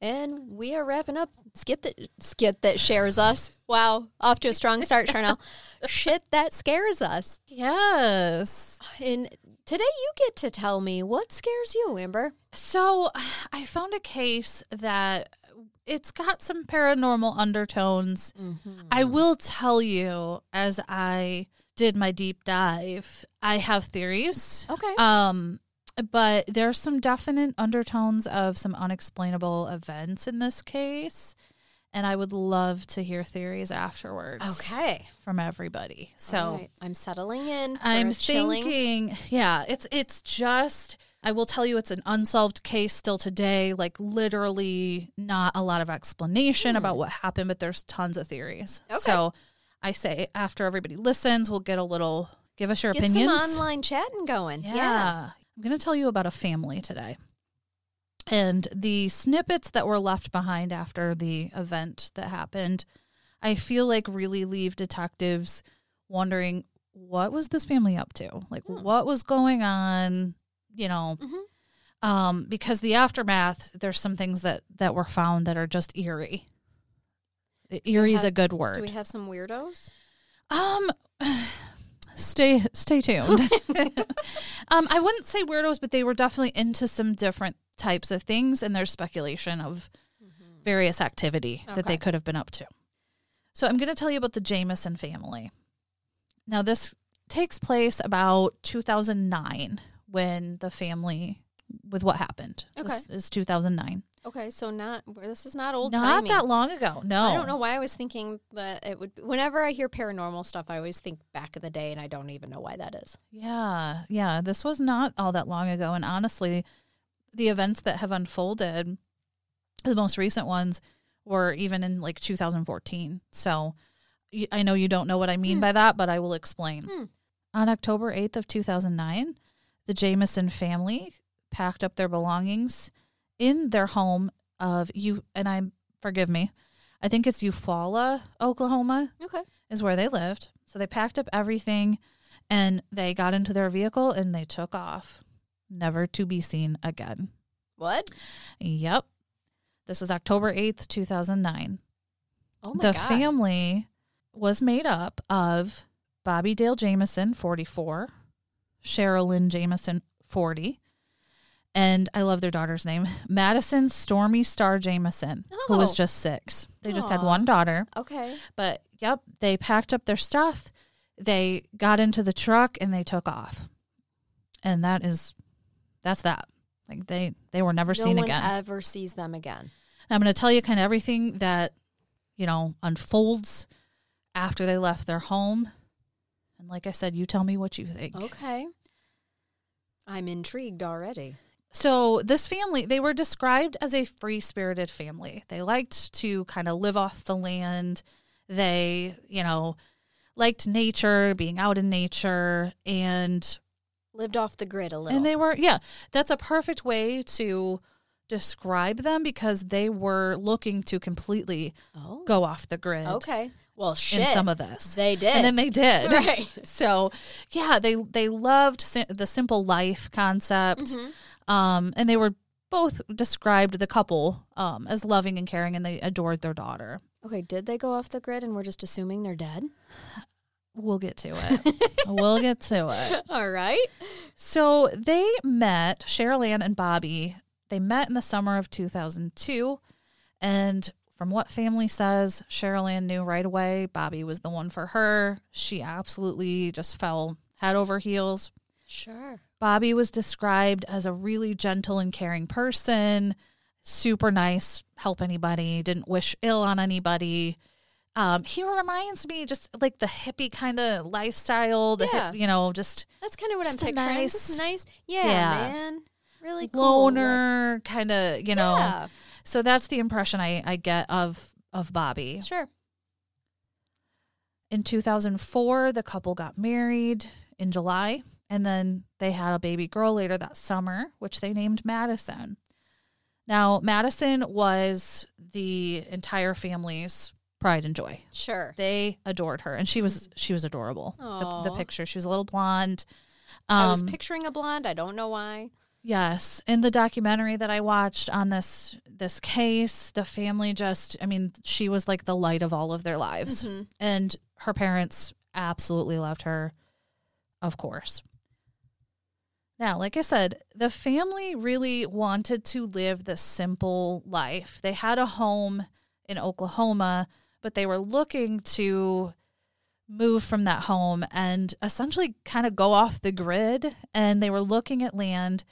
And we are wrapping up skit that skit that shares us. Wow, off to a strong start, Charnel. Shit that scares us. Yes. And today you get to tell me what scares you, Amber. So I found a case that it's got some paranormal undertones. I will tell you as I did my deep dive, I have theories. Okay. Um but there's some definite undertones of some unexplainable events in this case. And I would love to hear theories afterwards okay. from everybody. So right, I'm settling in. For I'm chilling. thinking, yeah, it's it's just I will tell you it's an unsolved case still today, like literally not a lot of explanation hmm. about what happened, but there's tons of theories. Okay. So I say after everybody listens, we'll get a little give us your Get opinions. some online chatting going. Yeah. Yeah. I'm going to tell you about a family today. And the snippets that were left behind after the event that happened, I feel like really leave detectives wondering what was this family up to? Like Hmm. what was going on, you know? Mhm. Um because the aftermath there's some things that that were found that are just eerie. Eerie is a good word. Do we have some weirdos? Um, stay stay tuned. um, I wouldn't say weirdos, but they were definitely into some different types of things, and there's speculation of various activity that they could have been up to. So I'm going to tell you about the Jamison family. Now, this takes place about 2009 when the family with what happened. This is 2009. Okay, so not this is not old. Not timey. that long ago. No. I don't know why I was thinking that it would. Whenever I hear paranormal stuff, I always think back in the day, and I don't even know why that is. Yeah, yeah. This was not all that long ago. And honestly, the events that have unfolded, the most recent ones, were even in like 2014. So I know you don't know what I mean by that, but I will explain. Hmm. On October 8th of 2009, the Jamison family packed up their belongings in their home of you and I forgive me. I think it's Eufaula, Oklahoma Okay. is where they lived. So they packed up everything and they got into their vehicle and they took off, never to be seen again. What? Yep. This was October 8th, 2009. Oh my god. the god. family was made up of Bobby Dale Jamison, 44, Cheryl Lynn Jamison, 40, and I love their daughter's name, Madison Stormy Star Jamison, who was Oh. just six. They just had one daughter. okay. But yep, they packed up their stuff, they got into the truck and they took off. And that is that's that. Like they they were never no seen one again. ever sees them again. And I'm going to tell you kind of everything that you know unfolds after they left their home. And like I said, you tell me what you think. Okay. I'm intrigued already. So, this family, they were described as a free spirited family. They liked to kind of live off the land. They, you know, liked nature, being out in nature. And, Lived off the grid a little. and they were, yeah, that's a perfect way to describe them because they were looking to completely oh. go off the grid Okay. Well, shit. in some of this. they did. And then they did. Right. So, yeah, they they loved the simple life concept. Mhm. Um, and they were both described the couple um, as loving and caring, and they adored their daughter. Okay. Did they go off the grid, and we're just assuming they're dead? We'll get to it. we'll get to it. All right. So they met Sherilyn and Bobby. They met in the summer of 2002, and from what family says, Sherilyn knew right away Bobby was the one for her. She absolutely just fell head over heels. Sure. Bobby was described as a really gentle and caring person, super nice, help anybody, didn't wish ill on anybody. Um, he reminds me just like the hippie kind of lifestyle, the Yeah. hip, you know, just That's kind of what I'm picturing. nice- Just nice. Yeah, Yeah. man. Really cool. like- loner kind of, you know. Yeah. So that's the impression I, I get of of Bobby. Sure. In 2004, the couple got married in July, and then they had a baby girl later that summer, which they named Madison. Now, Madison was the entire family's pride and joy. Sure. They adored her, and she was she was adorable. The, the picture, she was a little blonde. I was Um, picturing a blonde. I don't know why. Yes, in the documentary that I watched on this this case, the family just I mean, she was like the light of all of their lives. Mhm. And her parents absolutely loved her, of course. Now, like I said, the family really wanted to live the simple life. They had a home in Oklahoma, but they were looking to move from that home and essentially kind of go off the grid. And they were looking at land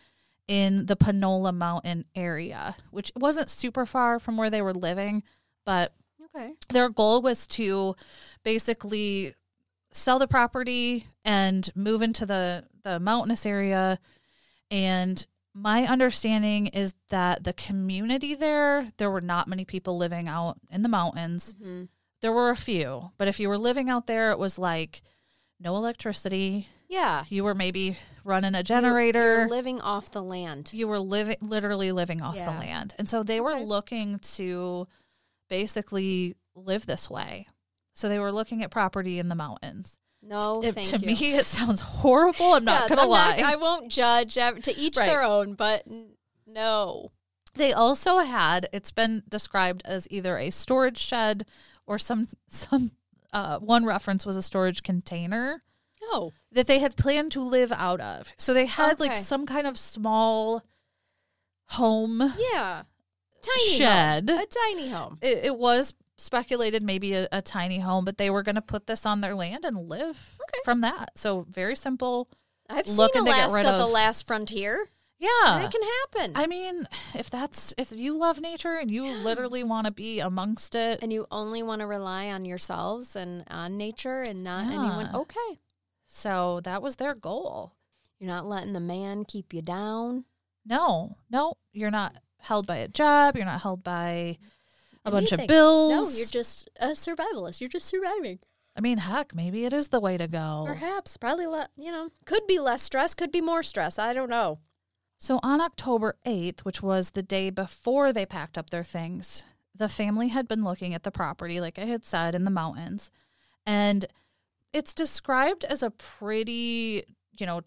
in the Panola Mountain area, which wasn't super far from where they were living, but Okay. their goal was to basically sell the property and move into the the mountainous area. And my understanding is that the community there there were not many people living out in the mountains. Hmm there were a few but if you were living out there it was like no electricity. Yeah. you were maybe running a generator. you're living off the land. you were living literally living off the land. And so they were Okay. looking to basically live this way. So they were looking at property in the mountains No, It- to you. me it sounds horrible i'm not Yes, gonna I'm lie I won't judge. To each Right. their own, but no. they also had it's been described as either a storage shed or some some uh, one reference was a storage container No. that they had planned to live out of so they had like some kind of small home Yeah. Tiny Shed. Home. A tiny home. it, it was speculated maybe a, a tiny home, but they were going to put this on their land and live Okay. from that. So very simple. I've seen Looking to get Alaska, rid the last frontier. Yeah. it can happen. I mean, if that's if you love nature and you literally want to be amongst it, and you only want to rely on yourselves and on nature and not Yeah. anyone. Okay. so that was their goal. You're not letting the man keep you down. No, no, you're not held by a job. You're not held by a bunch of bills. No, you're just a survivalist. You're just surviving. I mean, heck, maybe it is the way to go. Perhaps, probably, le- you know, could be less stress, could be more stress. I don't know. So on October 8th, which was the day before they packed up their things, the family had been looking at the property, like I had said, in the mountains. And it's described as a pretty, you know,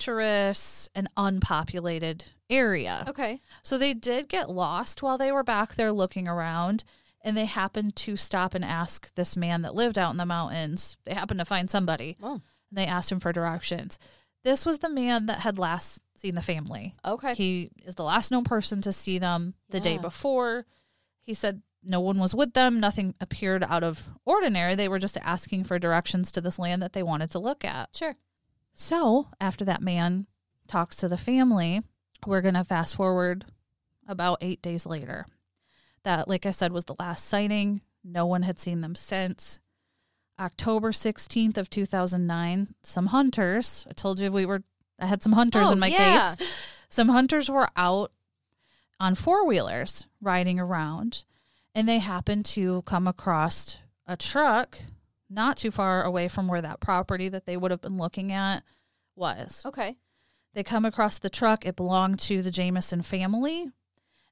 treacherous and unpopulated area. Okay. So they did get lost while they were back there looking around. And they happened to stop and ask this man that lived out in the mountains. They happened to find somebody. Oh, And they asked him for directions. This was the man that had last seen the family. okay. He is the last known person to see them the day before. He said no one was with them. Nothing appeared out of ordinary. They were just asking for directions to this land that they wanted to look at. sure. So, after that man talks to the family, we're going to fast forward about eight days later. That, like I said, was the last sighting. No one had seen them since. October 16th of 2009, some hunters, I told you we were, I had some hunters Oh, in my yeah. case. Some hunters were out on four wheelers riding around, and they happened to come across a truck not too far away from where that property that they would have been looking at was. Okay. They come across the truck. It belonged to the Jamison family.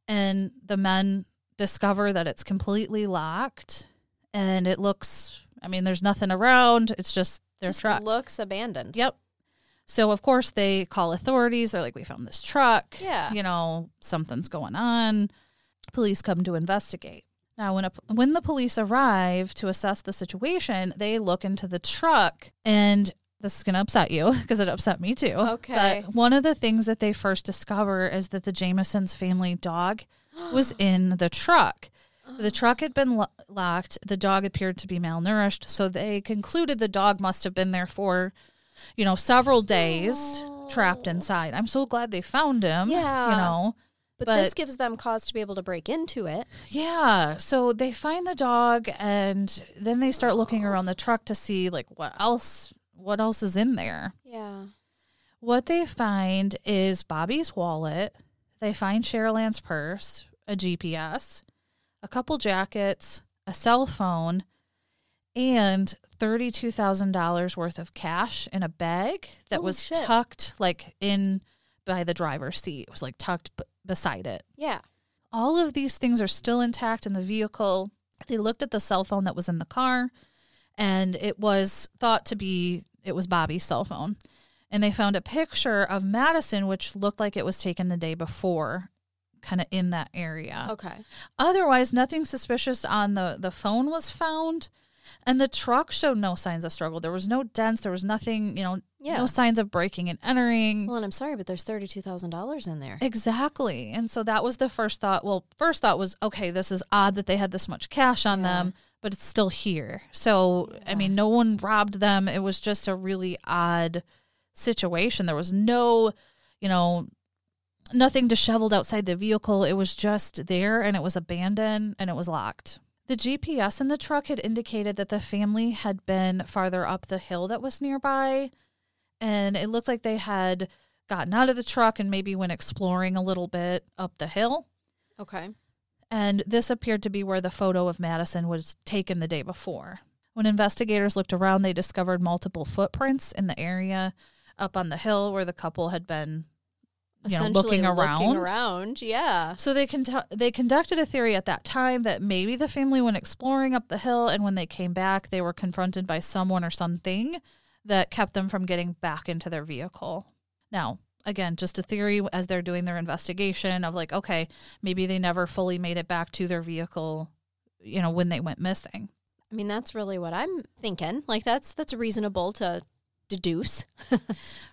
And the men discover that it's completely locked and it looks, I mean, there's nothing around. It's just their Just truck. looks abandoned. Yep. So, of course, they call authorities. They're like, we found this truck. Yeah. You know, something's going on. Police come to investigate. Now, when, a, when the police arrive to assess the situation, they look into the truck, and this is going to upset you because it upset me too. Okay. But one of the things that they first discover is that the Jamisons family dog was in the truck. The truck had been lo- locked. The dog appeared to be malnourished, so they concluded the dog must have been there for, you know, several days trapped inside. I'm so glad they found him. Yeah. You know. But, But- this gives them cause to be able to break into it. Yeah. So they find the dog and then they start looking around the truck to see like what else what else is in there. Yeah. What they find is Bobby's wallet. They find Sherilyn's purse, a GPS, a couple jackets, a cell phone, and $32,000 worth of cash in a bag that Holy was shit. tucked like in by the driver's seat. It was like tucked b- beside it. Yeah. All of these things are still intact in the vehicle. They looked at the cell phone that was in the car and it was thought to be it was Bobby's cell phone. And they found a picture of Madison which looked like it was taken the day before kind of in that area. Okay. Otherwise, nothing suspicious on the the phone was found, and the truck showed no signs of struggle. There was no dents. There was nothing, you know, Yeah. no signs of breaking and entering. Well, and I'm sorry, but there's thirty-two thousand dollars in there. Exactly. And so that was the first thought. Well, first thought was, okay, this is odd that they had this much cash on Yeah. them, but it's still here. So, I mean, no one robbed them. It was just a really odd situation. There was no, you know, nothing disheveled outside the vehicle. It was just there and it was abandoned and it was locked. The GPS in the truck had indicated that the family had been farther up the hill that was nearby. And it looked like they had gotten out of the truck and maybe went exploring a little bit up the hill. Okay. And this appeared to be where the photo of Madison was taken the day before. When investigators looked around, they discovered multiple footprints in the area up on the hill where the couple had been you know, Essentially looking around. around. Yeah. So they con- they conducted a theory at that time that maybe the family went exploring up the hill, and when they came back, they were confronted by someone or something that kept them from getting back into their vehicle. Now, again, just a theory as they're doing their investigation of like, okay, maybe they never fully made it back to their vehicle, you know, when they went missing. I mean, that's really what I'm thinking. Like that's that's reasonable to deduce.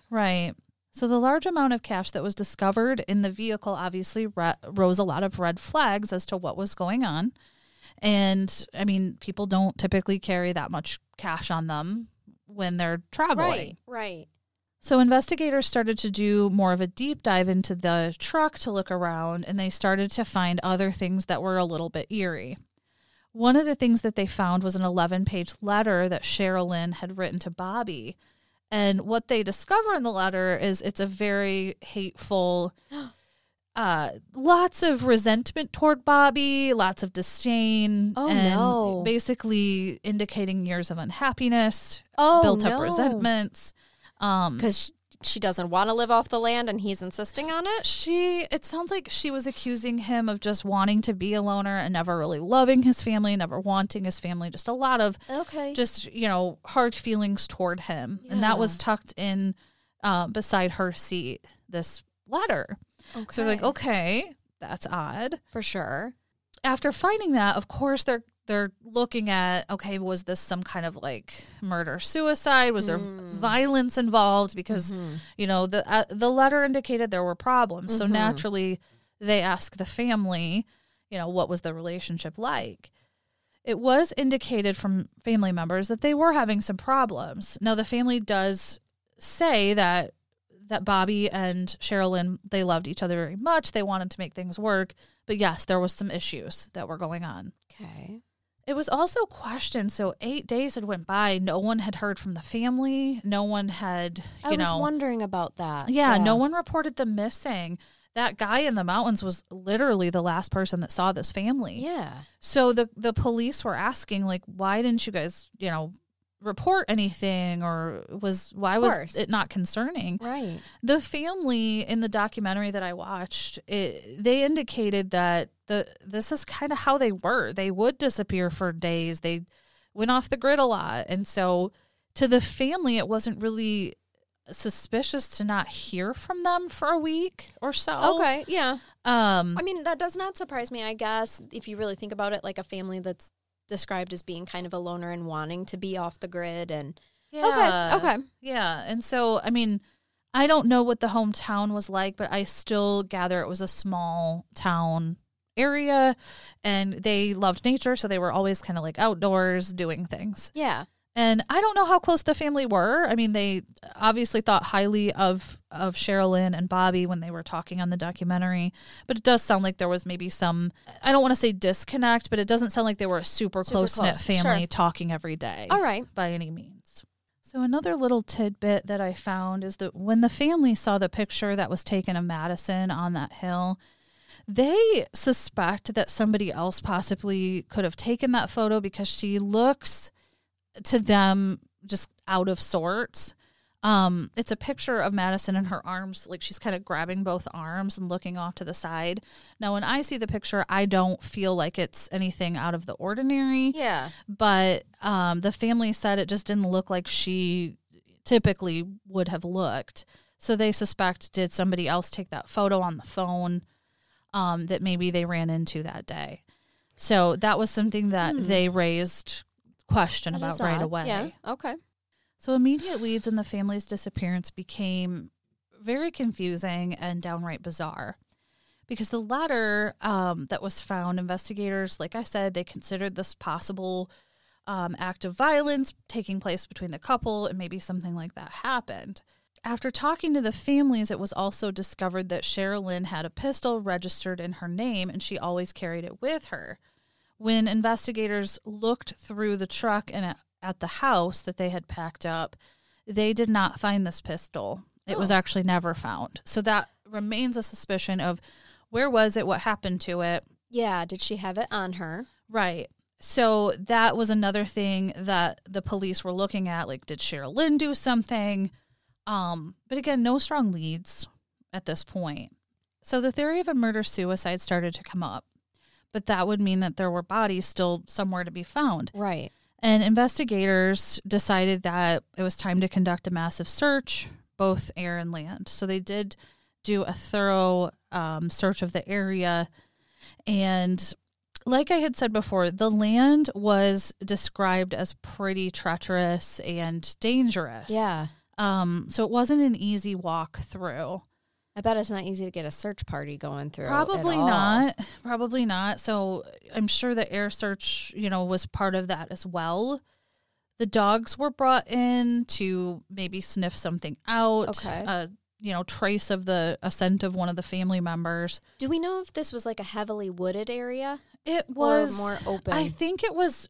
Right. So the large amount of cash that was discovered in the vehicle obviously re- rose a lot of red flags as to what was going on. And I mean, people don't typically carry that much cash on them when they're traveling. Right. Right. So investigators started to do more of a deep dive into the truck to look around and they started to find other things that were a little bit eerie. One of the things that they found was an 11-page letter that Sherilyn had written to Bobby. And what they discover in the letter is it's a very hateful uh lots of resentment toward Bobby, lots of disdain Oh, and no. basically indicating years of unhappiness, Oh, built up no. resentments. Um Because she doesn't want to live off the land, and he's insisting on it. she it sounds like she was accusing him of just wanting to be a loner and never really loving his family, never wanting his family, just a lot of Okay. just, you know, hard feelings toward him. And that was tucked in uh, beside her seat, this letter. Okay. So like, okay, that's odd. for sure. After finding that, of course they're they're looking at okay, was this some kind of like murder suicide? Was there Mm. violence involved? Because Mhm. you know the uh, the letter indicated there were problems so Mhm. naturally they ask the family you know what was the relationship like it was indicated from family members that they were having some problems now the family does say that that Bobby and Sherilyn they loved each other very much they wanted to make things work but yes there was some issues that were going on Okay. it was also questioned so 8 days had went by no one had heard from the family no one had you I was know wondering about that. yeah, no one reported them missing. That guy in the mountains was literally the last person that saw this family. Yeah. So the the police were asking like why didn't you guys, you know, report anything or was why was it not concerning? Right. The family in the documentary that I watched, it, they indicated that the this is kind of how they were. They would disappear for days. They went off the grid a lot. And so to the family it wasn't really suspicious to not hear from them for a week or so. Okay. Yeah. Um I mean, that does not surprise me, I guess, if you really think about it, like a family that's described as being kind of a loner and wanting to be off the grid and yeah. Okay. Okay. Yeah. And so, I mean, I don't know what the hometown was like, but I still gather it was a small town area and they loved nature. So they were always kind of like outdoors doing things. Yeah. And I don't know how close the family were. I mean, they obviously thought highly of of Sherilyn and Bobby when they were talking on the documentary, but it does sound like there was maybe some I don't want to say disconnect, but it doesn't sound like they were a super, Super close knit family sure. talking every day All right. by any means. So another little tidbit that I found is that when the family saw the picture that was taken of Madison on that hill, They suspect that somebody else possibly could have taken that photo because she looks to them just out of sorts. Um, it's a picture of Madison in her arms, like she's kind of grabbing both arms and looking off to the side. Now, when I see the picture, I don't feel like it's anything out of the ordinary. Yeah. But um, the family said it just didn't look like she typically would have looked. So they suspect did somebody else take that photo on the phone um, that maybe they ran into that day. So that was something that Hmm. they raised question That about right away. Yeah. Okay. So immediate leads in the family's disappearance became very confusing and downright bizarre. Because the letter um, that was found, investigators, like I said, they considered this possible um, act of violence taking place between the couple, and maybe something like that happened. After talking to the families, it was also discovered that Sherilyn had a pistol registered in her name and she always carried it with her. When investigators looked through the truck and at, at the house that they had packed up, they did not find this pistol. It was Oh. actually never found. So that remains a suspicion of where was it, what happened to it. Yeah. Did she have it on her? Right. So that was another thing that the police were looking at. Like, did Sherilyn do something? Um, but again, no strong leads at this point. So the theory of a murder suicide started to come up, but that would mean that there were bodies still somewhere to be found. Right. And investigators decided that it was time to conduct a massive search, both air and land. So they did do a thorough um, search of the area. And like I had said before, the land was described as pretty treacherous and dangerous. Yeah. Um, so it wasn't an easy walk through. I bet it's not easy to get a search party going through. Probably not. Probably not. So I'm sure the air search, you know, was part of that as well. The dogs were brought in to maybe sniff something out. Okay. A, you know, trace of the a scent of one of the family members. Do we know if this was like a heavily wooded area It or was more open? I think it was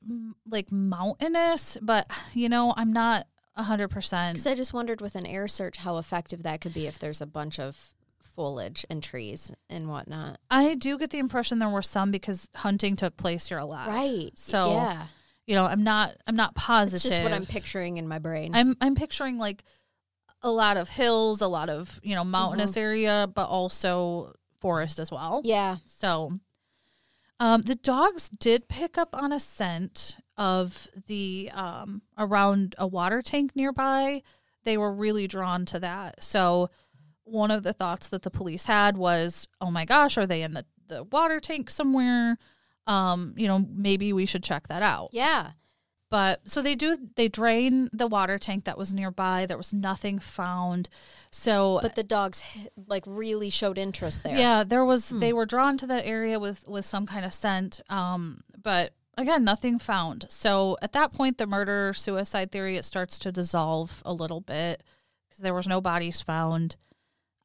like mountainous, but you know, I'm not a hundred percent. Because I just wondered with an air search how effective that could be if there's a bunch of foliage and trees and whatnot. I do get the impression there were some because hunting took place here a lot. Right. So yeah, you know, I'm not I'm not positive. it's just what I'm picturing in my brain. I'm I'm picturing like a lot of hills, a lot of, you know, mountainous area, but also forest as well. yeah. So um the dogs did pick up on a scent of the um around a water tank nearby. They were really drawn to that. So one of the thoughts that the police had was, "Oh my gosh, are they in the the water tank somewhere?" Um, you know, maybe we should check that out Yeah. but so they do they drain the water tank that was nearby there was nothing found so But the dogs like really showed interest there. yeah there was they were drawn to that area with with some kind of scent um but again nothing found so at that point the murder suicide theory it starts to dissolve a little bit because there was no bodies found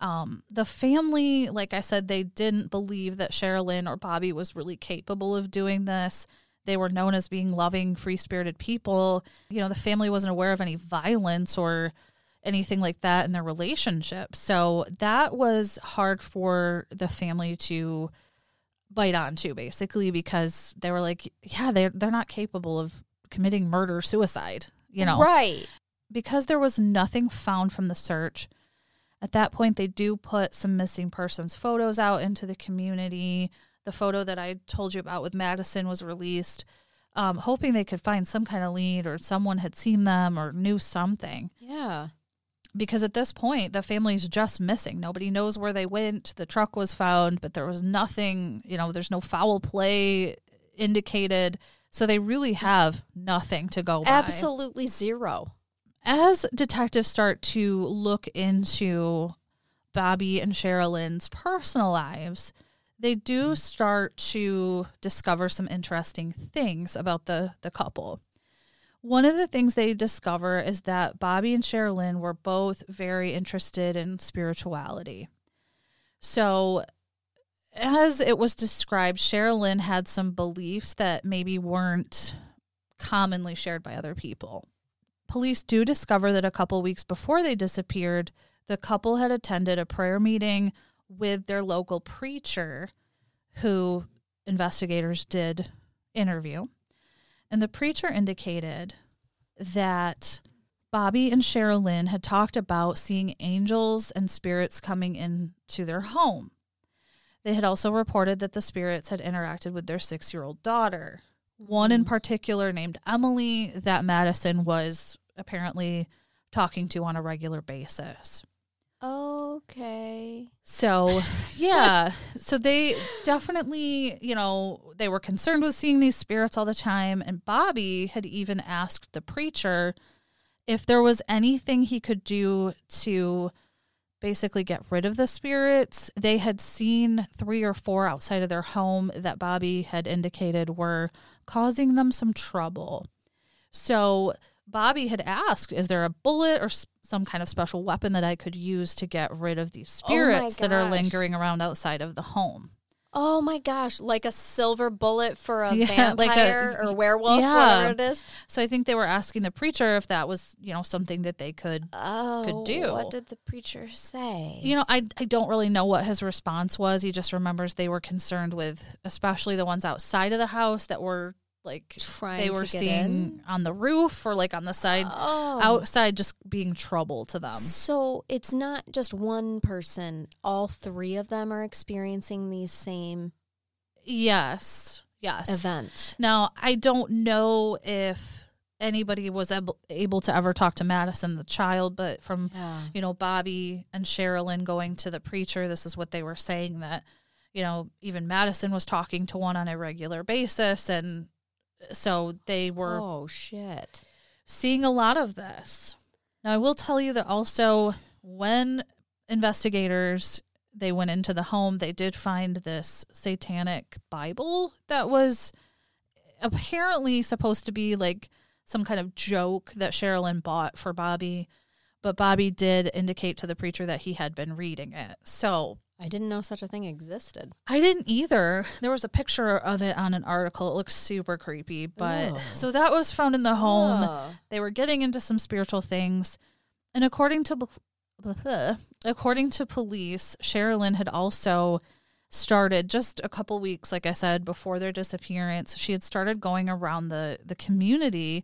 um, the family, like I said, they didn't believe that Sherilyn or Bobby was really capable of doing this. They were known as being loving, free spirited people. You know, the family wasn't aware of any violence or anything like that in their relationship. So that was hard for the family to bite onto, basically, because they were like, yeah, they're, they're not capable of committing murder, suicide, you know Right. because there was nothing found from the search, at that point they do put some missing persons photos out into the community. The photo that I told you about with Madison was released, um, hoping they could find some kind of lead or someone had seen them or knew something. Yeah. Because at this point, the family's just missing. Nobody knows where they went. The truck was found, but there was nothing, you know, there's no foul play indicated. So they really have nothing to go by Absolutely zero. As detectives start to look into Bobby and Sherilyn's personal lives, they do start to discover some interesting things about the, the couple. One of the things they discover is that Bobby and Sherilyn were both very interested in spirituality. So, as it was described, Sherilyn had some beliefs that maybe weren't commonly shared by other people police do discover that a couple weeks before they disappeared, the couple had attended a prayer meeting with their local preacher who investigators did interview. And the preacher indicated that Bobby and Sherilyn had talked about seeing angels and spirits coming into their home. They had also reported that the spirits had interacted with their six year old daughter. One in mm. particular, named Emily, that Madison was apparently talking to on a regular basis. Okay. So, yeah. so they definitely, you know, they were concerned with seeing these spirits all the time. And Bobby had even asked the preacher if there was anything he could do to basically get rid of the spirits. They had seen three or four outside of their home that Bobby had indicated were causing them some trouble. So Bobby had asked, Is there a bullet or some kind of special weapon that I could use to get rid of these Oh spirits that are lingering around outside of the home? Oh my gosh, like a silver bullet for a Yeah, like a- vampire or werewolf, Yeah. whatever it is. So I think they were asking the preacher if that was, you know, something that they could Oh, do. what did the preacher say? You know, I I don't really know what his response was. He just remembers they were concerned with, especially the ones outside of the house that were like Trying they to were get seeing in? on the roof or like on the side Oh. outside, just being trouble to them. So it's not just one person. All three of them are experiencing these same Yes, yes. events. Now I don't know if anybody was able able to ever talk to Madison the child, but from Yeah. you know, Bobby and Sherilyn going to the preacher, this is what they were saying that, you know, even Madison was talking to one on a regular basis. And so they were Oh shit. seeing a lot of this. Now, I will tell you that also when investigators they went into the home, they did find this satanic Bible that was apparently supposed to be like some kind of joke that Sherilyn bought for Bobby, but Bobby did indicate to the preacher that he had been reading it. So I didn't know such a thing existed. I didn't either. There was a picture of it on an article. It looks super creepy, but Oh. so that was found in the home. Oh. They were getting into some spiritual things, and according to according to police, Sherilyn had also started just a couple weeks, like I said, before their disappearance. She had started going around the the community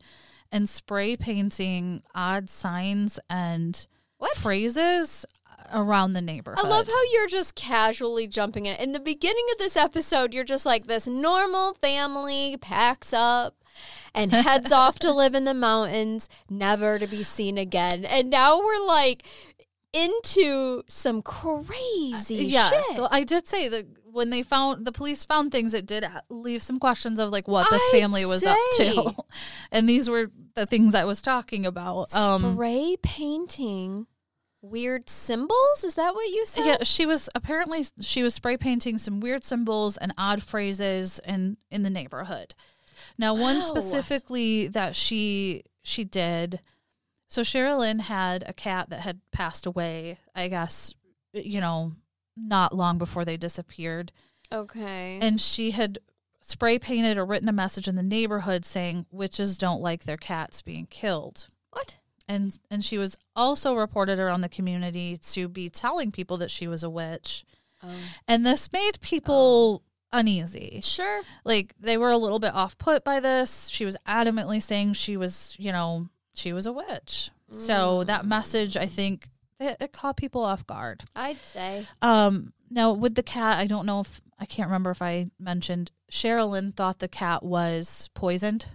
and spray painting odd signs and What? phrases around the neighborhood. I love how you're just casually jumping in. In the beginning of this episode, you're just like this normal family packs up and heads off to live in the mountains, never to be seen again. And now we're like into some crazy Uh, yeah, shit. so I did say that when they found the police found things, it did leave some questions of like what this I'd family was up to, and these were the things I was talking about. Um, Spray painting weird symbols? Is that what you said? yeah, she was apparently she was spray painting some weird symbols and odd phrases in in the neighborhood. Now, one oh. specifically that she she did. So Sherilyn had a cat that had passed away. I guess you know not long before they disappeared. Okay. and she had spray painted or written a message in the neighborhood saying witches don't like their cats being killed? And and she was also reported around the community to be telling people that she was a witch Oh. and this made people uneasy Sure. like they were a little bit off put by this she was adamantly saying she was you know she was a witch so that message i think it, it caught people off guard I'd say. um, now with the cat, I don't know if I can't remember if I mentioned Sherilyn thought the cat was poisoned.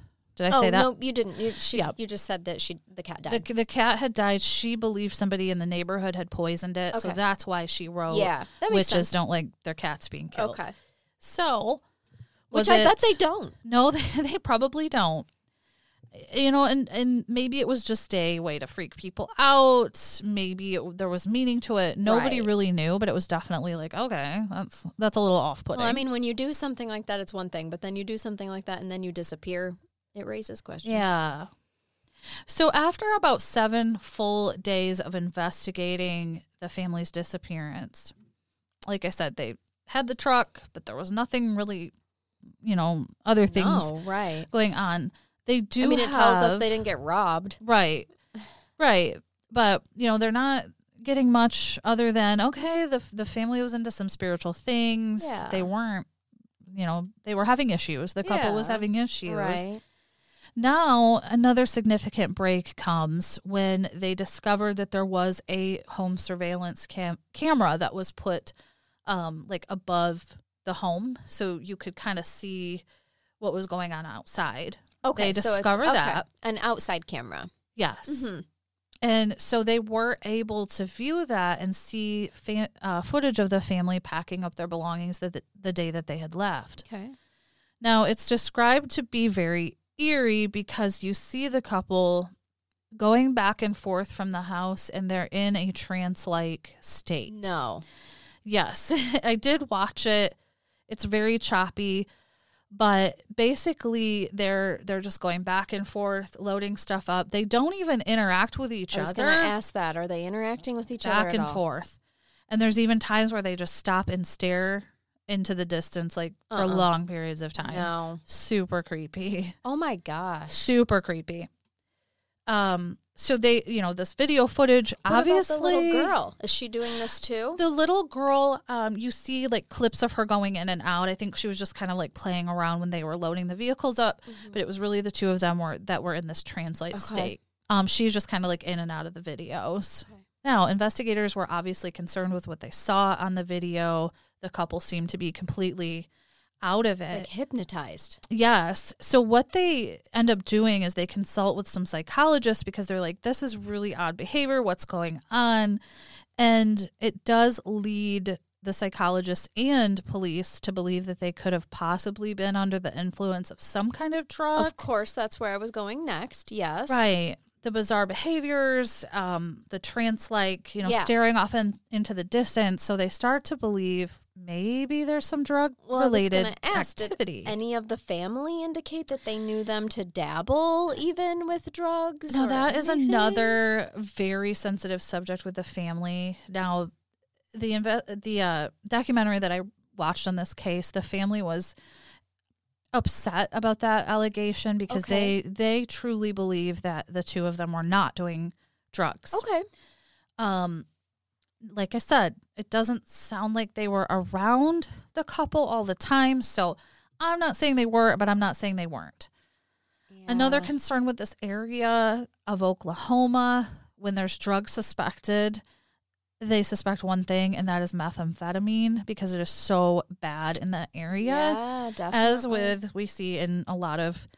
Did I oh say that? no, you didn't. You, she, Yeah. you just said that she the cat died. The, the cat had died. She believed somebody in the neighborhood had poisoned it, so that's why she wrote. yeah, that makes witches sense. don't like their cats being killed. Okay, So, which I bet they don't. No, they, they probably don't. You know, and and maybe it was just a way to freak people out. Maybe it, there was meaning to it. Nobody Right. really knew, but it was definitely like, okay, that's that's a little off-putting. Well, I mean, when you do something like that, it's one thing, but then you do something like that and then you disappear, it raises questions. Yeah. So after about seven full days of investigating the family's disappearance, like I said, they had the truck, but there was nothing really, you know, other things No, right. going on. They do. I mean, it tells us have- they didn't get robbed. Right. Right. But, you know, they're not getting much other than okay, the the family was into some spiritual things. Yeah. They weren't you know, they were having issues. The couple was Yeah. having issues. Right. Now, another significant break comes when they discovered that there was a home surveillance cam- camera that was put um, like above the home, so you could kind of see what was going on outside. Okay. They so it's- discover okay, that. an outside camera. Yes. Mhm. And so they were able to view that and see fa- uh, footage of the family packing up their belongings the, the, the day that they had left. Okay. Now, it's described to be very eerie because you see the couple going back and forth from the house and they're in a trance like state. No. Yes, I did watch it. It's very choppy, but basically they're they're just going back and forth, loading stuff up. They don't even interact with each other. I was going to ask that. Are they interacting with each other? back and all? forth. And there's even times where they just stop and stare into the distance like for Uh-uh. long periods of time. No. Super creepy. Oh my gosh. Super creepy. Um so they, you know, this video footage What obviously the little girl? Is she doing this too? the little girl, um, you see like clips of her going in and out. I think she was just kind of like playing around when they were loading the vehicles up, but it was really the two of them were that were in this translate Okay. state. Um, she's just kind of like in and out of the videos. Okay. Now, investigators were obviously concerned with what they saw on the video. The couple seemed to be completely out of it. Like hypnotized. Yes. So what they end up doing is they consult with some psychologists because they're like, this is really odd behavior. What's going on? And it does lead the psychologists and police to believe that they could have possibly been under the influence of some kind of drug. Of course, that's where I was going next. Yes. Right. The bizarre behaviors, um, the trance like, you know, Yeah. staring off in, into the distance. So they start to believe maybe there's some drug Well, related ask, did activity. Any of the family indicate that they knew them to dabble even with drugs? No, that is anything? another very sensitive subject with the family. Now, the inve- the uh, documentary that I watched on this case, the family was upset about that allegation because Okay. they they truly believe that the two of them were not doing drugs. Okay. Um, like I said, it doesn't sound like they were around the couple all the time. So I'm not saying they were, but I'm not saying they weren't. Another concern with this area of Oklahoma, when there's drugs suspected, they suspect one thing, and that is methamphetamine because it is so bad in that area. Yeah, definitely. As with we see in a lot of,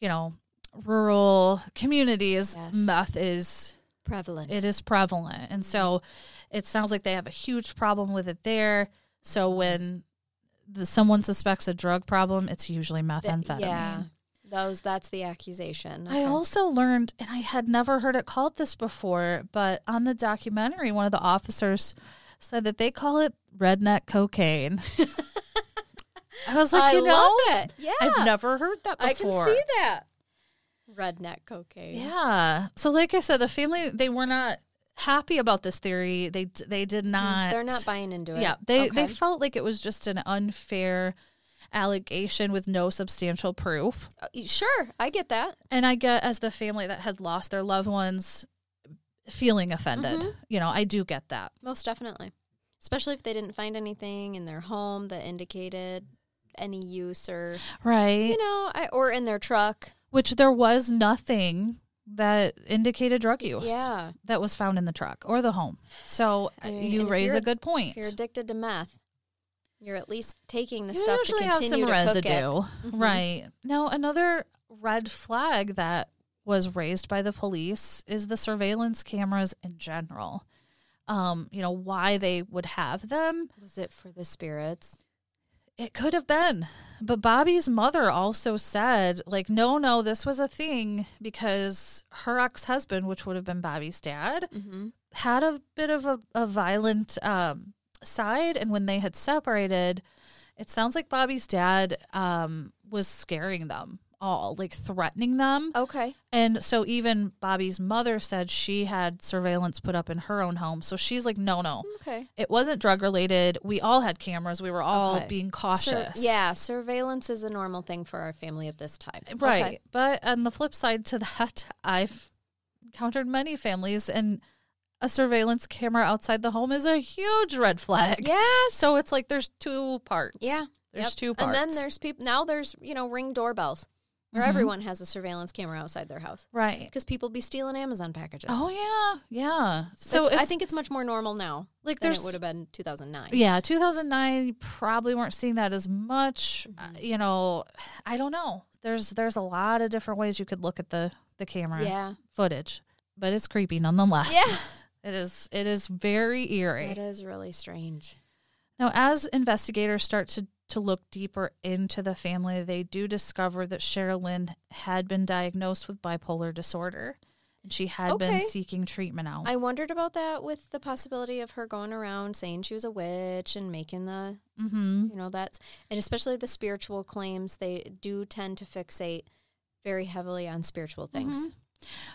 you know, rural communities, Yes. meth is prevalent. it is prevalent, and mm-hmm. so it sounds like they have a huge problem with it there. So when the, someone suspects a drug problem, it's usually methamphetamine. Yeah. Those that's the accusation. I also learned, and I had never heard it called this before, but on the documentary, one of the officers said that they call it redneck cocaine. I was like, I you know, it. Yeah. I've never heard that before. I can see that. Redneck cocaine. Yeah. So, like I said, the family they were not happy about this theory. They they did not. Mm, They're not buying into it. Yeah, they they felt like it was just an unfair allegation with no substantial proof. Uh, Sure, I get that. And I get as the family that had lost their loved ones feeling offended. Mm-hmm. You know, I do get that. Most definitely. Especially if they didn't find anything in their home that indicated any use or Right. you know, I, or in their truck. Which there was nothing that indicated drug use Yeah. that was found in the truck or the home. So I uh, mean, you raise a good point. If you're addicted to meth, you're at least taking the you stuff to usually have continue some to residue. Mhm. Right. Now, another red flag that was raised by the police is the surveillance cameras in general. Um, you know, why they would have them. Was it for the spirits? It could have been. But Bobby's mother also said, like, no, no, this was a thing because her ex husband, which would have been Bobby's dad, Mm-hmm. had a bit of a, a violent um, side. And when they had separated, it sounds like Bobby's dad um, was scaring them all, like threatening them. Okay. And so even Bobby's mother said she had surveillance put up in her own home. So she's like, no, no, Okay. it wasn't drug related. We all had cameras. We were all Okay. being Sur- cautious. yeah, surveillance is a normal thing for our family at this time. Right. Okay. But on the flip side to that, I've encountered many families and a surveillance camera outside the home is a huge red flag. Yeah. So it's like there's two parts. yeah, There's Yep. two parts. And then there's people now there's, you know, ring doorbells where Mhm. everyone has a surveillance camera outside their house right. because people be stealing Amazon packages. Oh yeah, yeah. So I think it's much more normal now like than it would have been 2009. Yeah, 2009 you probably weren't seeing that as much. Uh, Mhm. you know, I don't know. There's there's a lot of different ways you could look at the the camera Yeah. footage, but it's creepy nonetheless. Yeah. It is it is very eerie. It is really strange. Now, as investigators start to to look deeper into the family, they do discover that Sherilyn had been diagnosed with bipolar disorder, and she had been seeking treatment out. I wondered about that with the possibility of her going around saying she was a witch and making the, mm-hmm. you know, that's, and especially the spiritual claims, they do tend to fixate very heavily on spiritual things. Mhm.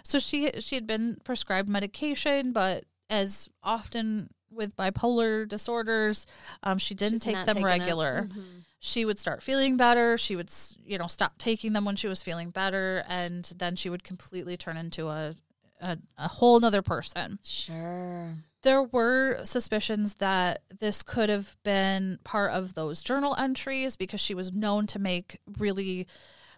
So she she had been prescribed medication, but as often with bipolar disorders, um, she didn't She's take them regular. Mhm. She would start feeling better. She would, you know, stop taking them when she was feeling better, and then she would completely turn into a a, a whole nother person. Sure. There were suspicions that this could have been part of those journal entries because she was known to make really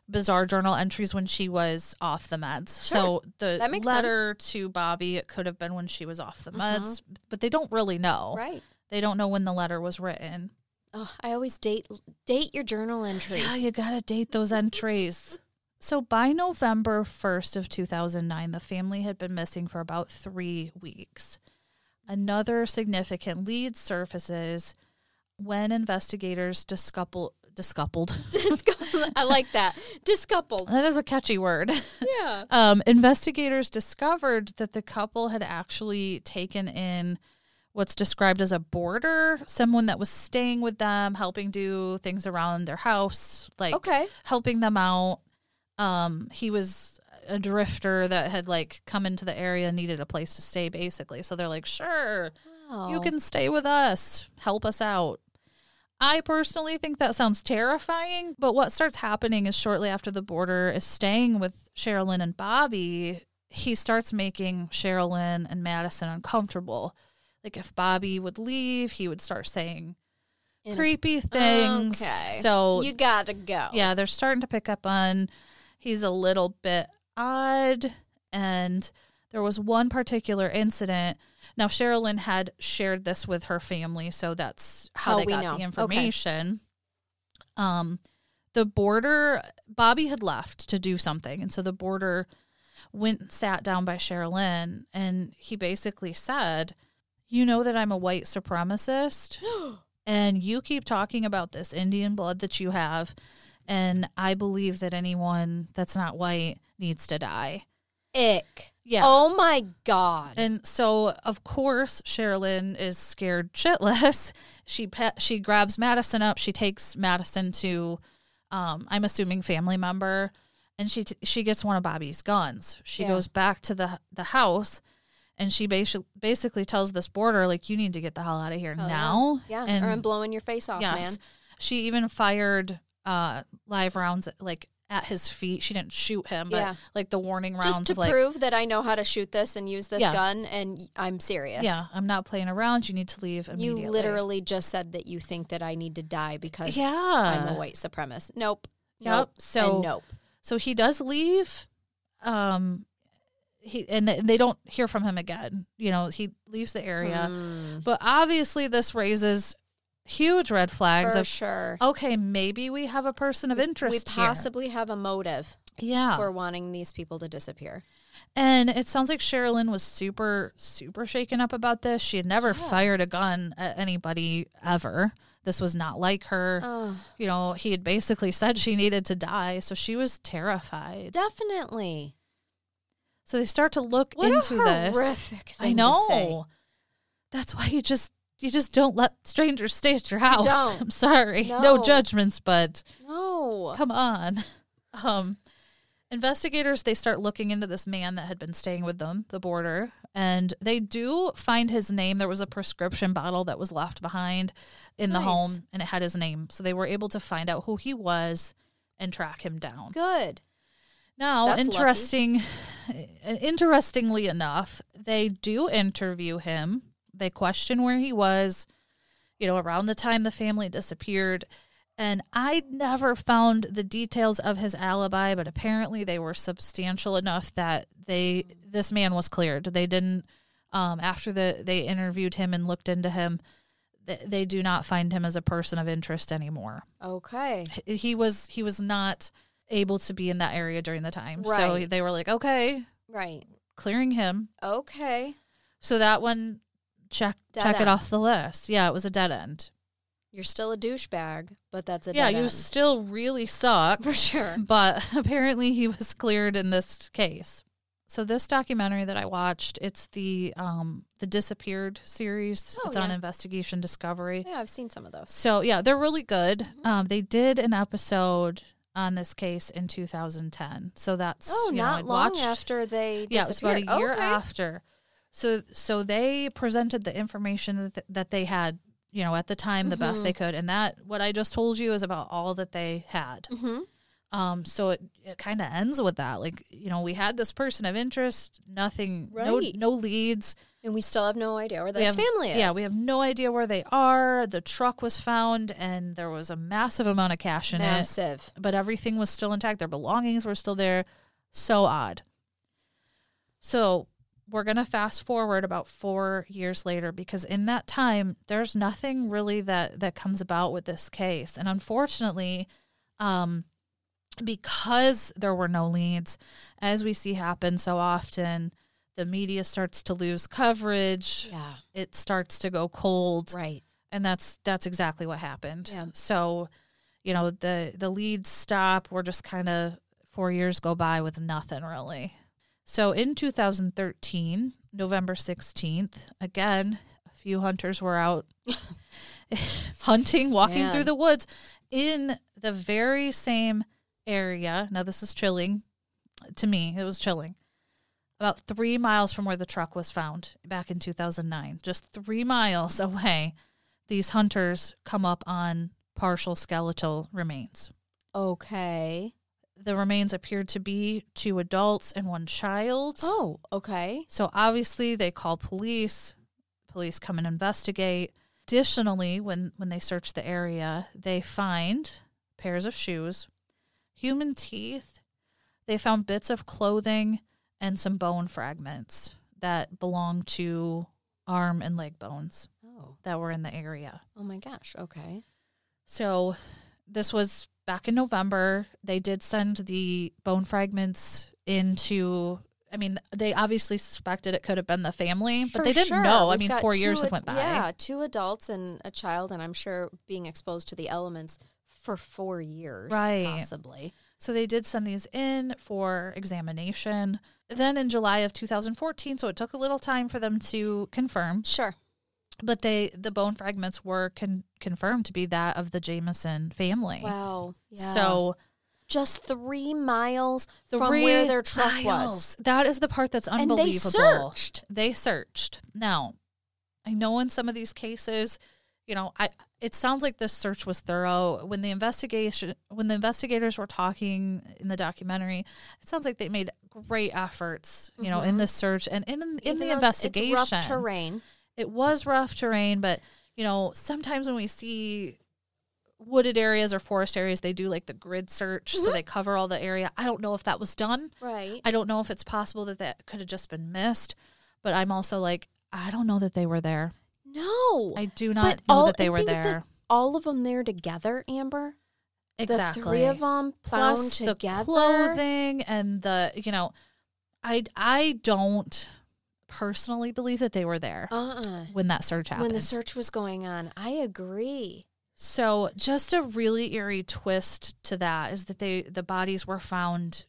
bizarre journal entries when she was off the meds. So the letter to Bobby, it could have been when she was off the uh-huh. meds, but they don't really know. Right. They don't know when the letter was written. Oh, I always date date your journal entries. Yeah, you gotta date those entries. So by November 1st of 2009, the family had been missing for about three weeks. Another significant lead surfaces when investigators discouple, discoupled. Discoupled. I like that. Discoupled. that is a catchy word. Yeah. Um, investigators discovered that the couple had actually taken in what's described as a boarder, someone that was staying with them, helping do things around their house, like Okay. helping them out. Um, he was a drifter that had like come into the area and needed a place to stay basically. So they're like, "Sure, you Oh. can stay with us. Help us out." I personally think that sounds terrifying, but what starts happening is shortly after the boarder is staying with Sherilyn and Bobby, he starts making Sherilyn and Madison uncomfortable. Like if Bobby would leave, he would start saying In creepy things. Okay. So You gotta go. yeah, they're starting to pick up on he's a little bit odd. And there was one particular incident. Now, Sherilyn had shared this with her family, so that's how, How they got know. the Okay. information. Um, the boarder, Bobby had left to do something. And so the boarder went and sat down by Sherilyn, and he basically said, You know that I'm a white supremacist and you keep talking about this Indian blood that you have, and I believe that anyone that's not white needs to die. Ick. Yeah. Oh my god. And so, of course, Sherilyn is scared shitless. She pe- she grabs Madison up. She takes Madison to, um, I'm assuming family member, and she t- she gets one of Bobby's guns. She Yeah. goes back to the the house, and she basically basically tells this boarder like, "You need to get the hell out of here yeah. now." yeah. and or I'm blowing your face off, Yes. man. She even fired uh live rounds like at his feet. She didn't shoot him, but Yeah. like the warning rounds Just to of like prove that I know how to shoot this and use this Yeah. gun and I'm serious. Yeah, I'm not playing around. You need to leave You immediately. literally just said that you think that I need to die because Yeah. I'm a white supremacist. Nope. Yep. Nope. So and nope. so he does leave. Um he and th- they don't hear from him again. You know, he leaves the area. Mm, But obviously this raises huge red flags for of sure. okay, maybe we have a person of interest we here. possibly have a motive Yeah. for wanting these people to disappear. And it sounds like Sherilyn was super, super shaken up about this. She had never Yeah. fired a gun at anybody ever. This was not like her. Oh, You know, he had basically said she needed to die, so she was terrified. definitely. So they start to look What into a this. horrific I thing to say. know. That's why you just you just don't let strangers stay at your house. don't. I'm sorry. No. No. judgments, but No. come on. Um investigators they start looking into this man that had been staying with them, the boarder, and they do find his name. There was a prescription bottle that was left behind in the Nice. home and it had his name. So they were able to find out who he was and track him down. Good. Now, That's lucky. interesting interestingly enough, they do interview him. They question where he was, you know, around the time the family disappeared, And I never found the details of his alibi, but apparently they were substantial enough that they this man was cleared. They didn't um, after the they interviewed him and looked into him. They, they do not find him as a person of interest anymore. Okay. He- He was he was not able to be in that area during the time, so they were like, okay, Right. clearing him. Okay. So that one check Dead check it off the list. Yeah, it was a dead end. You're still a douchebag, but that's a yeah, you end. still really suck. for sure. but apparently he was cleared in this case. So this documentary that I watched, it's the um the disappeared series. Oh, it's on. Investigation Discovery. Yeah, I've seen some of those. So yeah, they're really good. Mm-hmm. Um, they did an episode on this case in 2010. So that's Oh, you know, not I'd long watched- after they yeah, it was about a year Okay. after. So so they presented the information that, that they had, you know, at the time the best Mm-hmm. they could, and that what I just told you is about all that they had. Mhm. Um, so it it kind of ends with that, like you know, we had this person of interest, nothing, no Right. no leads. And we still have no idea where We this have- family is. Yeah, we have no idea where they are. The truck was found, and there was a massive amount of cash in it massive. but everything was still intact. Their belongings were still there. So odd. So we're going to fast forward about four years later because in that time, there's nothing really that, that comes about with this case. And unfortunately, um, because there were no leads, as we see happen so often, the media starts to lose coverage. Yeah. It starts to go cold Right. and that's that's exactly what happened. Yeah. So, you know, the the leads stop. We're just kind of four years go by with nothing really. So in 2013, November 16th, again, a few hunters were out hunting, walking Man. through the woods in the very same area. Now this is chilling to me. It was chilling. About three miles from where the truck was found back in 2009, just three miles away, these hunters come up on partial skeletal remains. Okay. The remains appeared to be two adults and one child. Oh, okay. So obviously they call police. Police come and investigate. Additionally, when when they search the area, they find pairs of shoes, human teeth. They found bits of clothing and some bone fragments that belong to arm and leg bones Oh. that were in the area. Oh my gosh. Okay. So this was back in November. They did send the bone fragments into I mean, they obviously suspected it could have been the family, but For they didn't sure. know. I We've mean, four years ad- went by. Yeah, two adults and a child, and I'm sure being exposed to the elements for four years, Right. Possibly. So they did send these in for examination. Then in July of 2014, so it took a little time for them to confirm, Sure. But they the bone fragments were con- confirmed to be that of the Jamison family. Wow. Yeah. So just three miles from where their truck was. That is the part that's And they unbelievable. searched. They searched. Now, I know in some of these cases, you know, I it sounds like this search was thorough. When the investigation when the investigators were talking in the documentary, it sounds like they made great efforts, you know, in this search and in in Mm-hmm. Even the investigation. It's rough terrain. It was rough terrain, but you know, sometimes when we see wooded areas or forest areas, they do like the grid search, Mm-hmm. so they cover all the area. I don't know if that was done. Right. I don't know if it's possible that that could have just been missed, but I'm also like, I don't know that they were there. No. I do not but know all, that they were there. this, all of them there together, Amber. exactly. The three of them Plus together. the clothing and the, you know, I I don't personally believe that they were there Uh-uh. when that search happened. When the search was going on, I agree. So, just a really eerie twist to that is that they the bodies were found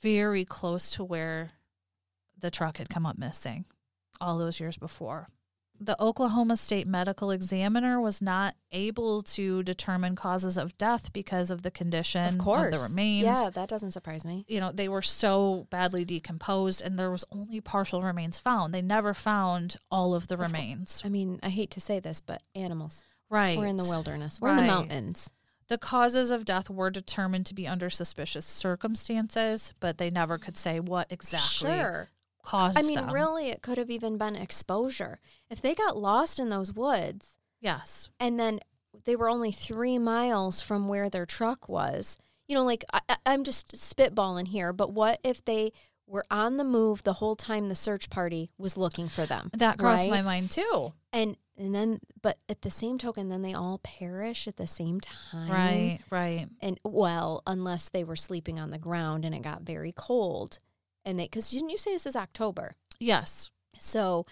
very close to where the truck had come up missing all those years before. The Oklahoma State Medical Examiner was not able to determine causes of death because of the condition Of course. the remains. Yeah, that doesn't surprise me. You know, they were so badly decomposed and there was only partial remains found. They never found all of the remains. I mean, I hate to say this, but animals. Right. We're in the wilderness. We're in the mountains. The causes of death were determined to be under suspicious circumstances, but they never could say what exactly Sure. Caused I mean, them. really, it could have even been exposure. If they got lost in those woods Yes. and then they were only three miles from where their truck was? You know, like I, I'm just spitballing here, but what if they were on the move the whole time the search party was looking for them? That crossed right? my mind too. And and then, but at the same token, then they all perish at the same time, Right, right. And well, unless they were sleeping on the ground and it got very cold, and they because didn't you say this is October? Yes, So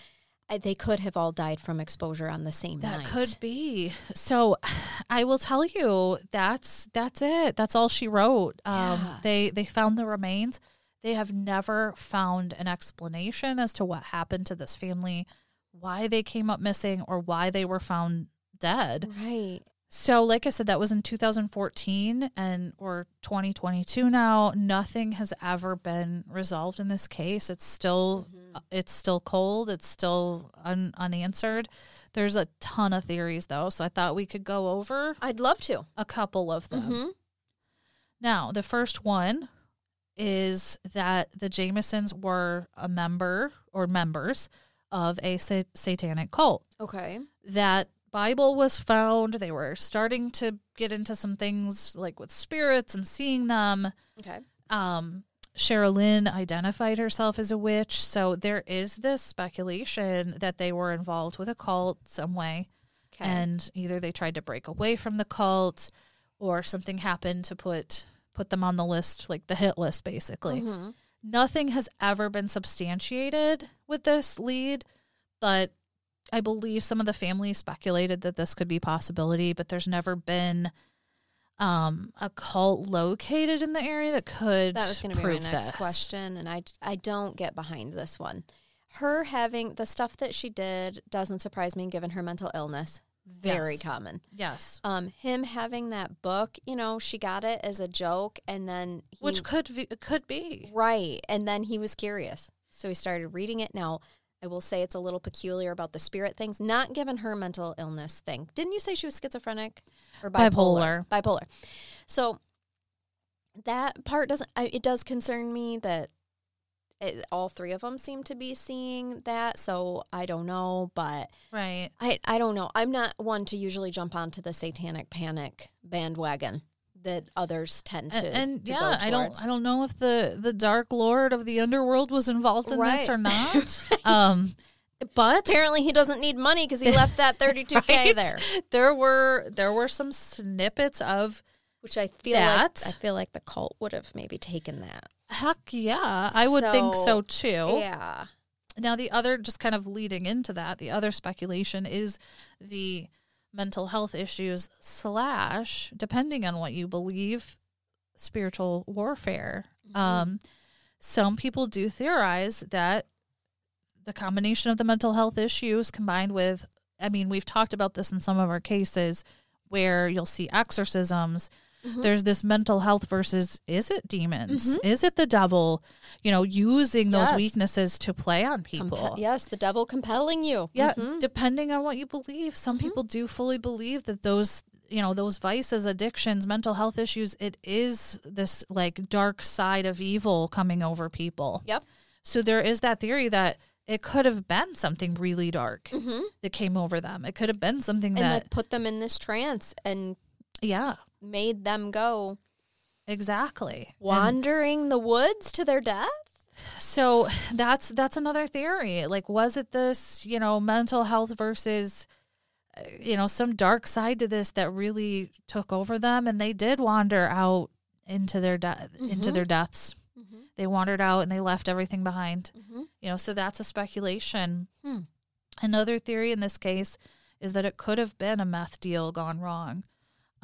they could have all died from exposure on the same that night. could be. So I will tell you that's that's it. That's all she wrote. Um, Yeah. They they found the remains. They have never found an explanation as to what happened to this family, why they came up missing, or why they were found dead. Right. So, like I said, that was in 2014 and we're 2022 now. Nothing has ever been resolved in this case. It's still Mm-hmm. it's still cold. It's still un- unanswered. There's a ton of theories though, so I thought we could go over I'd love to. a couple of them. Mm-hmm. Now, the first one is that the Jamisons were a member or members of a sa- satanic cult Okay. that Bible was found. They were starting to get into some things like with spirits and seeing them. Okay. Um, Sherilyn identified herself as a witch, so there is this speculation that they were involved with a cult some way, Okay. and either they tried to break away from the cult, or something happened to put put them on the list, like the hit list, basically Mhm. nothing has ever been substantiated with this lead, but I believe some of the family speculated that this could be a possibility, but there's never been um a cult located in the area that could That was going to be my next this. question, and I I don't get behind this one. Her having the stuff that she did doesn't surprise me, given her mental illness. Very Yes. common. Yes. Um, him having that book, you know, she got it as a joke, and then he, Which could be, could be. right, and then he was curious, so he started reading it. Now, I will say it's a little peculiar about the spirit things, not given her mental illness thing. Didn't you say she was schizophrenic or bipolar? Bipolar. bipolar. So that part doesn't. I, it does concern me that it, all three of them seem to be seeing that. So I don't know, but Right. I I don't know. I'm not one to usually jump onto the satanic panic bandwagon that others tend to. And, and to yeah, I don't. I don't know if the the dark lord of the underworld was involved in this or not. Um but Apparently, he doesn't need money because he left that 32k Right? there, there were there were some snippets of which I feel That- like I feel like the cult would have maybe taken that. heck yeah i would think so So, too Yeah. now the other just kind of leading into that the other speculation is the mental health issues slash depending on what you believe spiritual warfare. Um some people do theorize that the combination of the mental health issues combined with i mean we've talked about this in some of our cases where you'll see exorcisms Mm-hmm. there's this mental health versus is it demons is it the devil you know using those weaknesses to play on people Compe- yes, the devil compelling you. yeah Mhm. depending on what you believe some people do fully believe that those you know those vices addictions mental health issues it is this like dark side of evil coming over people Yep. so there is that theory that it could have been something really dark Mhm. that came over them it could have been something And that like put them in this trance and yeah made them go exactly And- wandering the woods to their death. So that's that's another theory. Like, was it this, you know, mental health versus, uh, you know, some dark side to this that really took over them, and they did wander out into their de- into their deaths. Mm-hmm. They wandered out and they left everything behind. Mm-hmm. You know, so that's a speculation. Hmm. Another theory in this case is that it could have been a meth deal gone wrong.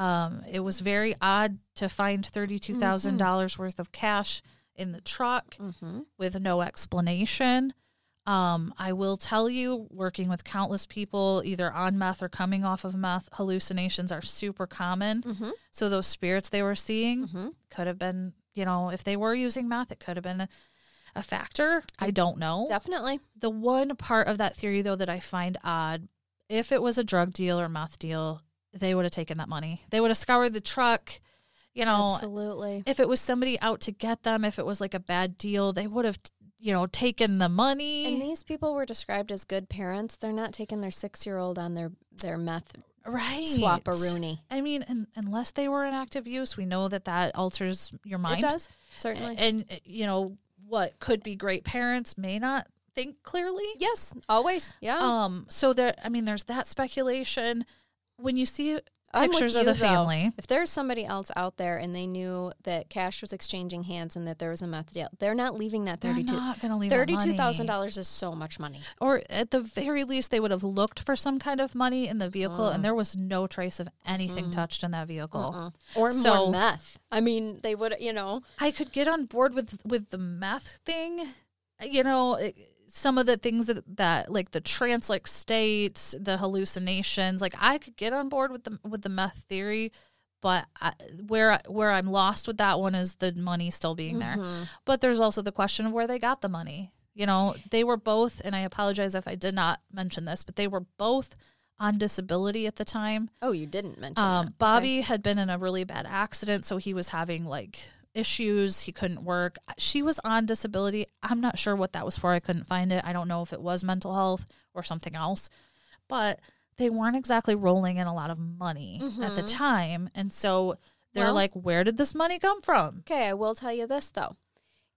Um, it was very odd to find thirty-two thousand dollars worth of cash in the truck Mm-hmm. with no explanation. Um, I will tell you, working with countless people, either on meth or coming off of meth, hallucinations are super common. Mm-hmm. So those spirits they were seeing Mm-hmm. could have been, you know, if they were using meth, it could have been a, a factor. I don't know. Definitely. The one part of that theory, though, that I find odd, if it was a drug deal or meth deal, they would have taken that money. They would have scoured the truck. You know, Absolutely. if it was somebody out to get them, if it was like a bad deal, they would have, you know, taken the money. And these people were described as good parents. They're not taking their six year old on their, their meth right. swap a Rooney. I mean, un unless they were in active use, we know that that alters your mind. It does certainly. And, uh, you know, what could be great parents may not think clearly. yes, always. Yeah. Um, so there, I mean, there's that speculation. When you see pictures of you, the though. family, If there's somebody else out there and they knew that cash was exchanging hands and that there was a meth deal, they're not leaving that they're thirty-two. not going to leave that thirty two thousand dollars is so much money. Or at the very least, they would have looked for some kind of money in the vehicle, Mm. and there was no trace of anything touched in that vehicle. Uh-uh. Or So- more meth. I mean, they would, you know. I could get on board with with the meth thing. You know, it- some of the things that that like the trance like states, the hallucinations. Like I could get on board with the with the meth theory, but I, where where I'm lost with that one is the money still being there. Mm-hmm. But there's also the question of where they got the money. You know, they were both, and I apologize if I did not mention this, but they were both on disability at the time. Oh, you didn't mention Um, that. Bobby had been in a really bad accident, so he was having like issues. He couldn't work. She was on disability. I'm not sure what that was for. I couldn't find it. I don't know if it was mental health or something else, but they weren't exactly rolling in a lot of money at the mm-hmm. time. And so they're Well- like, where did this money come from? Okay, I will tell you this though.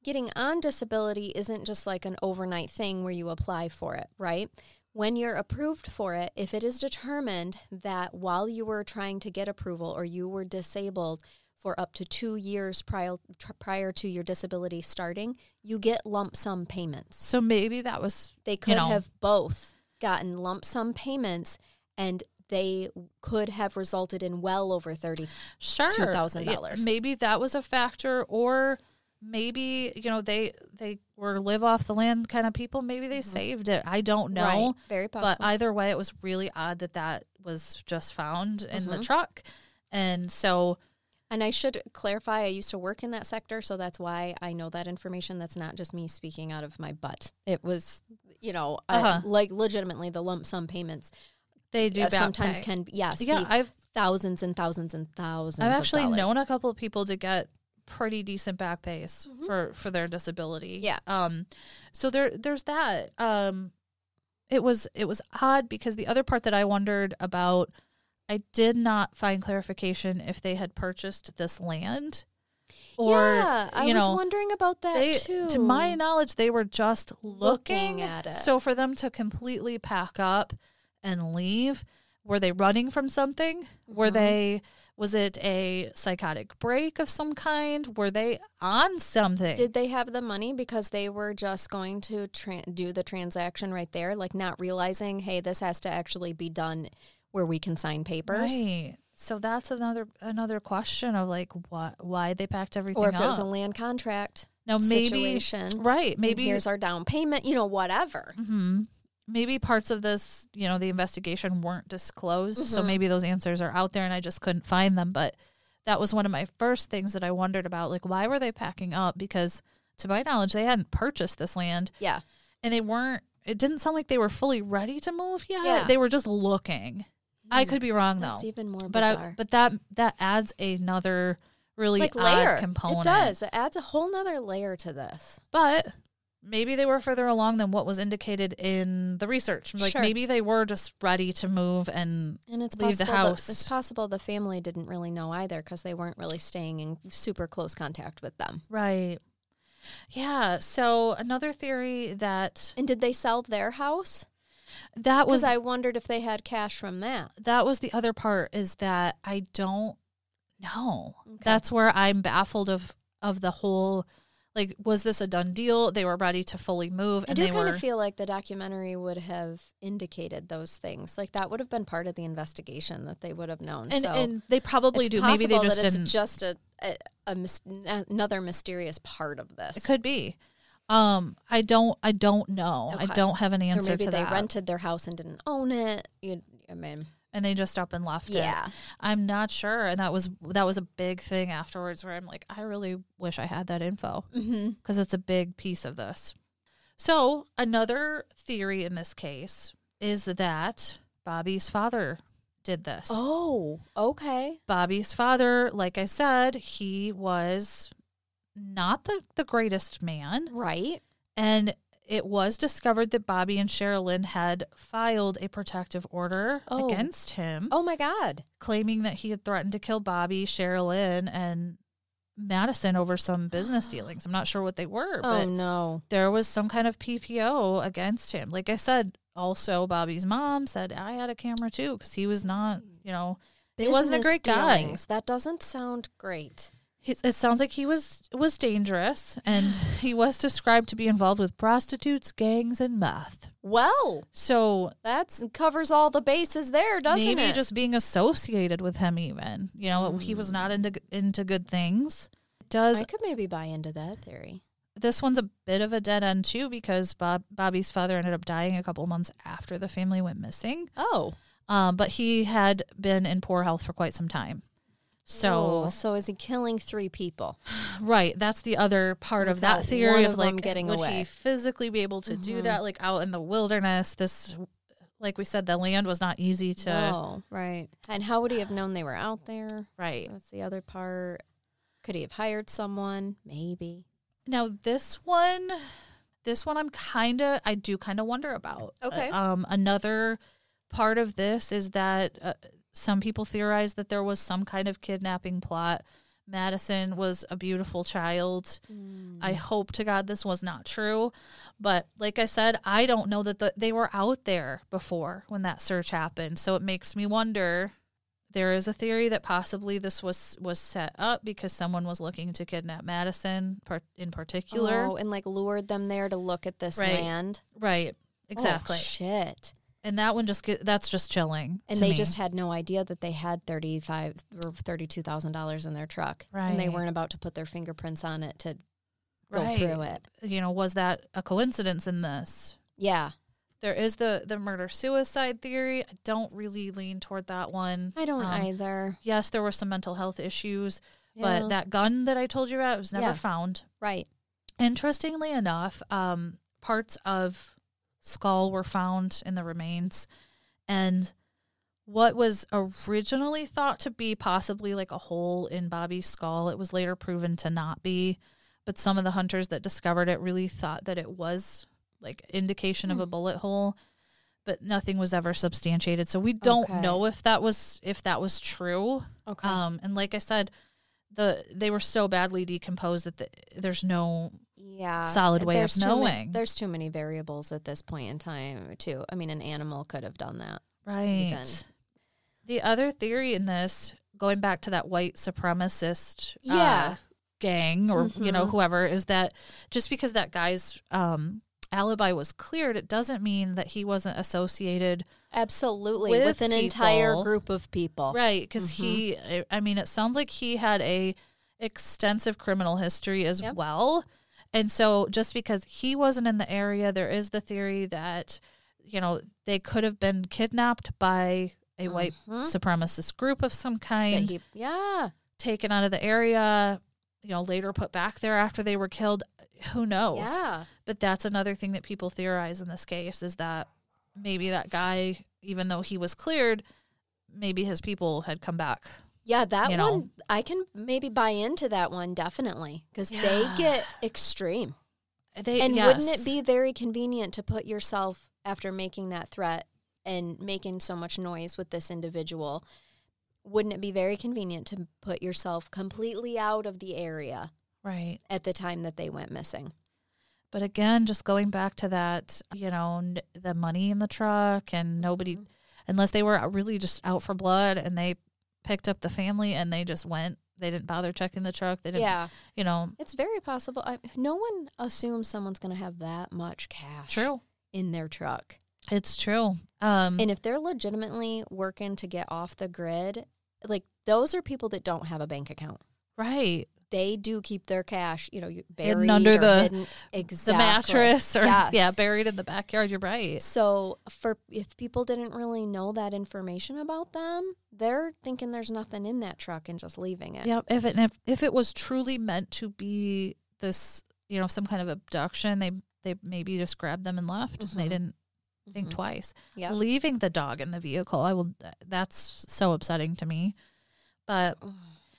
Getting on disability isn't just like an overnight thing where you apply for it, right? When you're approved for it, if it is determined that while you were trying to get approval or you were disabled for up to two years prior, prior to your disability starting, you get lump sum payments. So maybe that was They could know. have both gotten lump sum payments and they could have resulted in well over 30 sure $2,000. Maybe that was a factor, or maybe you know they they were live off the land kind of people. Maybe they saved it. I don't know. Right, very possible. But either way, it was really odd that that was just found in Mm-hmm. the truck, and so And I should clarify, I used to work in that sector, so that's why I know that information. That's not just me speaking out of my butt. It was, you know, uh, Uh-huh. like legitimately the lump sum payments they do uh, sometimes pay. can, yes, Yeah, be I've thousands and thousands and thousands. I've actually known a couple of people to get pretty decent back pays for for their disability. Mm-hmm. Yeah. Um so there there's that. Um it was it was odd because the other part that I wondered about I did not find clarification if they had purchased this land or yeah, I you was wondering about that they, too. to my knowledge they were just looking, Looking at it. So for them to completely pack up and leave, were they running from something? Were Mm-hmm. they was it a psychotic break of some kind? Were they on something? Did they have the money because they were just going to tran do the transaction right there, like not realizing, hey, this has to actually be done where we can sign papers? Right. So that's another another question of like what why they packed everything Or if up. it was a land contract now maybe situation. right and maybe here's our down payment, you know, whatever. hmm Maybe parts of this, you know, the investigation weren't disclosed. So Mm-hmm. maybe those answers are out there and I just couldn't find them. But that was one of my first things that I wondered about. Like, why were they packing up? Because to my knowledge, they hadn't purchased this land Yeah. and they weren't, it didn't sound like they were fully ready to move yet. Yeah. They were just looking. I mm. could be wrong That's though. even more but I, bizarre. but that, that adds another really like odd layer. component. It does. It adds a whole nother layer to this. But maybe they were further along than what was indicated in the research. Like Sure. maybe they were just ready to move and And it's leave the house. it's possible the family didn't really know either because they weren't really staying in super close contact with them. right. Yeah. So another theory that And did they sell their house? That was I wondered if they had cash from that. that was the other part is that I don't know. Okay. That's where I'm baffled of of the whole. Like, was this a done deal? They were ready to fully move, I and do they kind were. of feel like the documentary would have indicated those things. Like that would have been part of the investigation that they would have known. and, so and they probably do. Maybe they just that didn't. It's just a, a, a mys- another mysterious part of this. It could be. Um, I don't. I don't know. I don't have an or answer maybe to they that. rented their house and didn't own it. You, I mean, and they just up and left Yeah. it. I'm not sure, and that was that was a big thing afterwards where I'm like, I really wish I had that info mm-hmm. because it's a big piece of this. So another theory in this case is that Bobby's father did this. oh, okay. Bobby's father, like I said, he was not the, the greatest man. Right. And it was discovered that Bobby and Sherilyn had filed a protective order Oh. against him, Oh my God. claiming that he had threatened to kill Bobby, Sherilyn, and Madison over some business dealings. I'm not sure what they were, Oh but no. there was some kind of PPO against him. Like I said, also Bobby's mom said I had a camera too because he was not, you know, He wasn't a Business great guy. That doesn't sound great. He- it sounds like he was was dangerous and he was described to be involved with prostitutes, gangs, and meth. Well, So that covers all the bases there, doesn't maybe it? just being associated with him, even you know, he was not into into good things. Does I could maybe buy into that theory. this one's a bit of a dead end too because Bob Bobby's father ended up dying a couple months after the family went missing. Oh, Um, but he had been in poor health for quite some time. So Oh, so is he killing three people? right, that's the other part of that theory of of like getting would he physically be able to do that like out in the wilderness? This like we said, the land was not easy to oh, right. And how would he have known they were out there? right. That's the other part. Could he have hired someone? Maybe. Now this one, this one I'm kind of I do kind of wonder about. Okay. Uh, um, another part of this is that uh, some people theorize that there was some kind of kidnapping plot. Madison was a beautiful child. I mm. hope to God this was not true, but like I said, I don't know that the, they were out there before when that search happened. So it makes me wonder. There is a theory that possibly this was was set up because someone was looking to kidnap Madison par- in particular. Oh, and like lured them there to look at this Right. land. Right. Oh, exactly. Oh, shit. And that one just get, that's just chilling. And they me. just had no idea that they had thirty five or thirty two thousand dollars in their truck, and they weren't about to put their fingerprints on it to go Right. through it. you know, was that a coincidence in this? Yeah, There is the the murder suicide theory. I don't really lean toward that one. I don't Um, either. Yes, there were some mental health issues, Yeah. but that gun that I told you about was never Yeah. found. right. Interestingly enough, um, parts of skull were found in the remains, and what was originally thought to be possibly like a hole in Bobby's skull, it was later proven to not be. But some of the hunters that discovered it really thought that it was like indication of a bullet hole, but nothing was ever substantiated. So we don't Okay. know if that was if that was true. Okay. Um, and like I said, the they were so badly decomposed that the, there's no yeah. solid way of there's ma- knowing. there's too many variables at this point in time, too. I mean, an animal could have done that. right. even. The other theory in this, going back to that white supremacist, uh, Yeah. gang or you know Mhm. whoever, is that just because that guy's um, alibi was cleared, it doesn't mean that he wasn't associated, Absolutely. With With, an entire group of people. right? Because Mm-hmm. he, I- I mean, it sounds like he had a extensive criminal history as Yep. well. And so just because he wasn't in the area, there is the theory that, you know, they could have been kidnapped by a white Mhm. supremacist group of some kind, he- yeah. taken out of the area, you know, later put back there after they were killed. Who knows? Yeah. But that's another thing that people theorize in this case is that maybe that guy, even though he was cleared, maybe his people had come back. Yeah, that You know. one I can maybe buy into that one definitely because they get extreme. They, And wouldn't it be very convenient to put yourself after making that threat and making so much noise with this individual? Wouldn't it be very convenient to put yourself completely out of the area right? at the time that they went missing? But again, just going back to that, you know, n- the money in the truck and nobody, Mm-hmm. unless they were really just out for blood and they picked up the family and they just went, they didn't bother checking the truck. They didn't, Yeah, you know, it's very possible. I, no one assumes someone's going to have that much cash true. in their truck. It's true. Um, And if they're legitimately working to get off the grid, like those are people that don't have a bank account. right. They do keep their cash, you know, you- Hidden buried under the- hidden- exactly. The mattress or, Yes. yeah, buried in the backyard. You're right. So for if people didn't really know that information about them, they're thinking there's nothing in that truck and just leaving it. Yeah. If it, if, if it was truly meant to be this, you know, some kind of abduction, they, they maybe just grabbed them and left. and They didn't think Mhm. twice. Yep. leaving the dog in the vehicle i will that's so upsetting to me but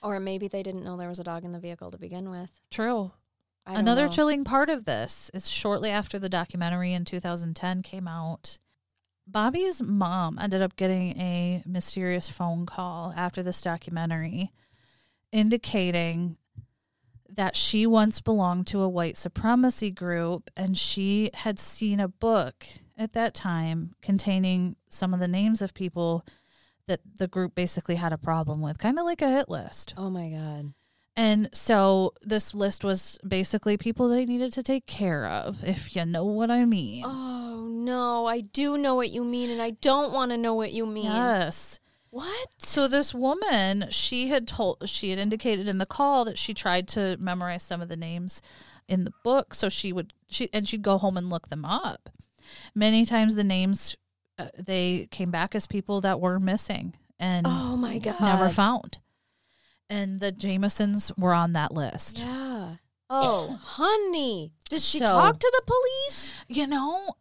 Or maybe they didn't know there was a dog in the vehicle to begin with. true Another know. chilling part of this is shortly after the documentary in 2010 came out, Bobby's mom ended up getting a mysterious phone call after this documentary indicating that she once belonged to a white supremacy group and she had seen a book at that time containing some of the names of people that the group basically had a problem with, kind of like a hit list. Oh my god. And so this list was basically people they needed to take care of, if you know what I mean. Oh no, I do know what you mean, and I don't want to know what you mean. yes. What? So this woman, she had told she had indicated in the call that she tried to memorize some of the names in the book so she would she and she'd go home and look them up. Many times the names uh, they came back as people that were missing and Oh my god. never found. And the Jamisons were on that list. Yeah. Oh, honey. Does she So- talk to the police? You know,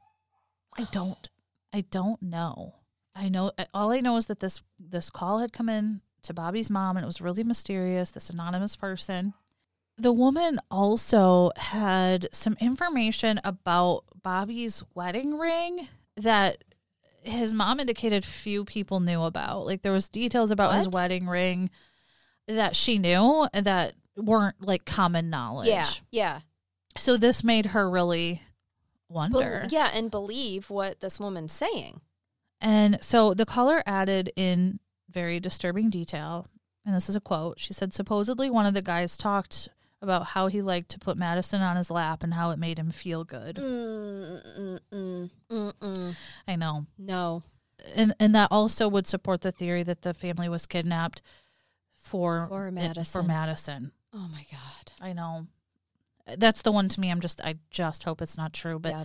I don't. I don't know. I know all I know is that this this call had come in to Bobby's mom and it was really mysterious, this anonymous person. The woman also had some information about Bobby's wedding ring that his mom indicated few people knew about. Like there was details about his wedding ring that she knew that weren't like common knowledge. Yeah. Yeah. So this made her really wonder. yeah, and believe what this woman's saying. And so the caller added in very disturbing detail, and this is a quote. She said, supposedly one of the guys talked about how he liked to put Madison on his lap and how it made him feel good. Mm, mm, mm, mm, mm. I know. No. And and that also would support the theory that the family was kidnapped for For it- Madison. For Madison. Oh my god. I know. That's the one to me. I'm just I just hope it's not true, but yeah.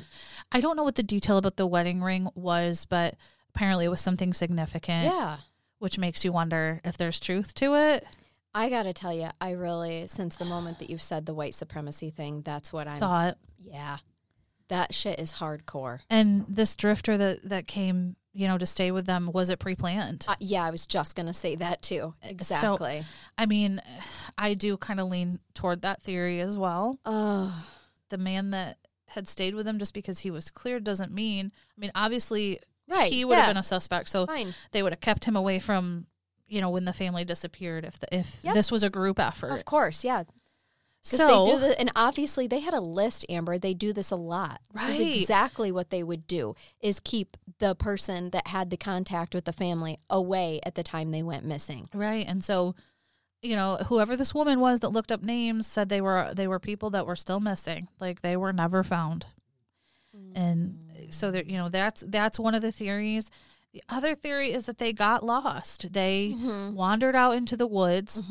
I don't know what the detail about the wedding ring was, but apparently it was something significant. yeah. which makes you wonder if there's truth to it. I got to tell you, I really since the moment that you've said the white supremacy thing, that's what I'm Thought Yeah. That shit is hardcore. and this drifter that that came, you know, to stay with them was it pre-planned? Uh, yeah, I was just going to say that too. Exactly. I mean, I do kind of lean toward that theory as well. Oh. The man that had stayed with him just because he was cleared doesn't mean. I mean, obviously, Right, he would have been a suspect, so Fine. they would have kept him away from, you know, when the family disappeared. If the, if Yep. this was a group effort, Of course, yeah. So they do the, and obviously they had a list, Amber. They do this a lot. This is exactly what they would do: is keep the person that had the contact with the family away at the time they went missing. Right. And so, you know, whoever this woman was that looked up names said they were they were people that were still missing. Like they were never found. And so there you know, that's that's one of the theories. The other theory is that they got lost. They Mm-hmm. wandered out into the woods.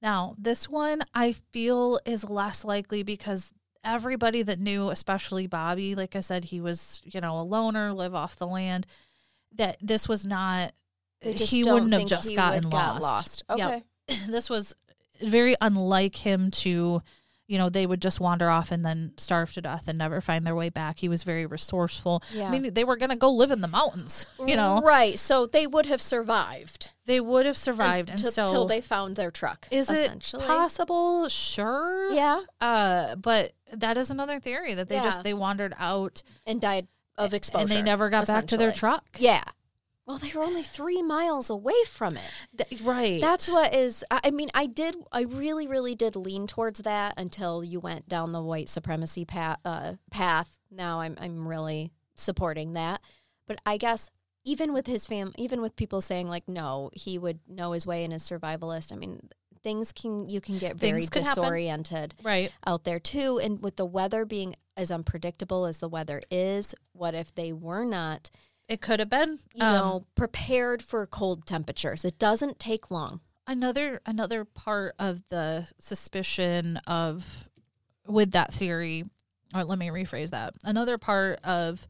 Now, this one I feel is less likely because everybody that knew, especially Bobby, like I said, he was, you know, a loner, live off the land, that this was not he wouldn't have just gotten lost. got lost. Yep. Okay. this was very unlike him to you know they would just wander off and then starve to death and never find their way back he was very resourceful Yeah. i mean they were going to go live in the mountains you know right? So they would have survived they would have survived until, so till they found their truck. is it essentially. possible sure Yeah, uh but that is another theory that they Yeah. just they wandered out and died of exposure, and they never got back to their truck Yeah. Well, they were only three miles away from it. Th- right That's what is. I I mean, I did. I really, really did lean towards that until you went down the white supremacy path. Uh, path. Now I'm, I'm really supporting that. But I guess even with his fam, even with people saying like, no, he would know his way and is survivalist. I mean, things can you can get very happen. disoriented right out there too. And with the weather being as unpredictable as the weather is, what if they were not, it could have been you um, know, prepared for cold temperatures? It doesn't take long. another another part of the suspicion of with that theory or let me rephrase that another part of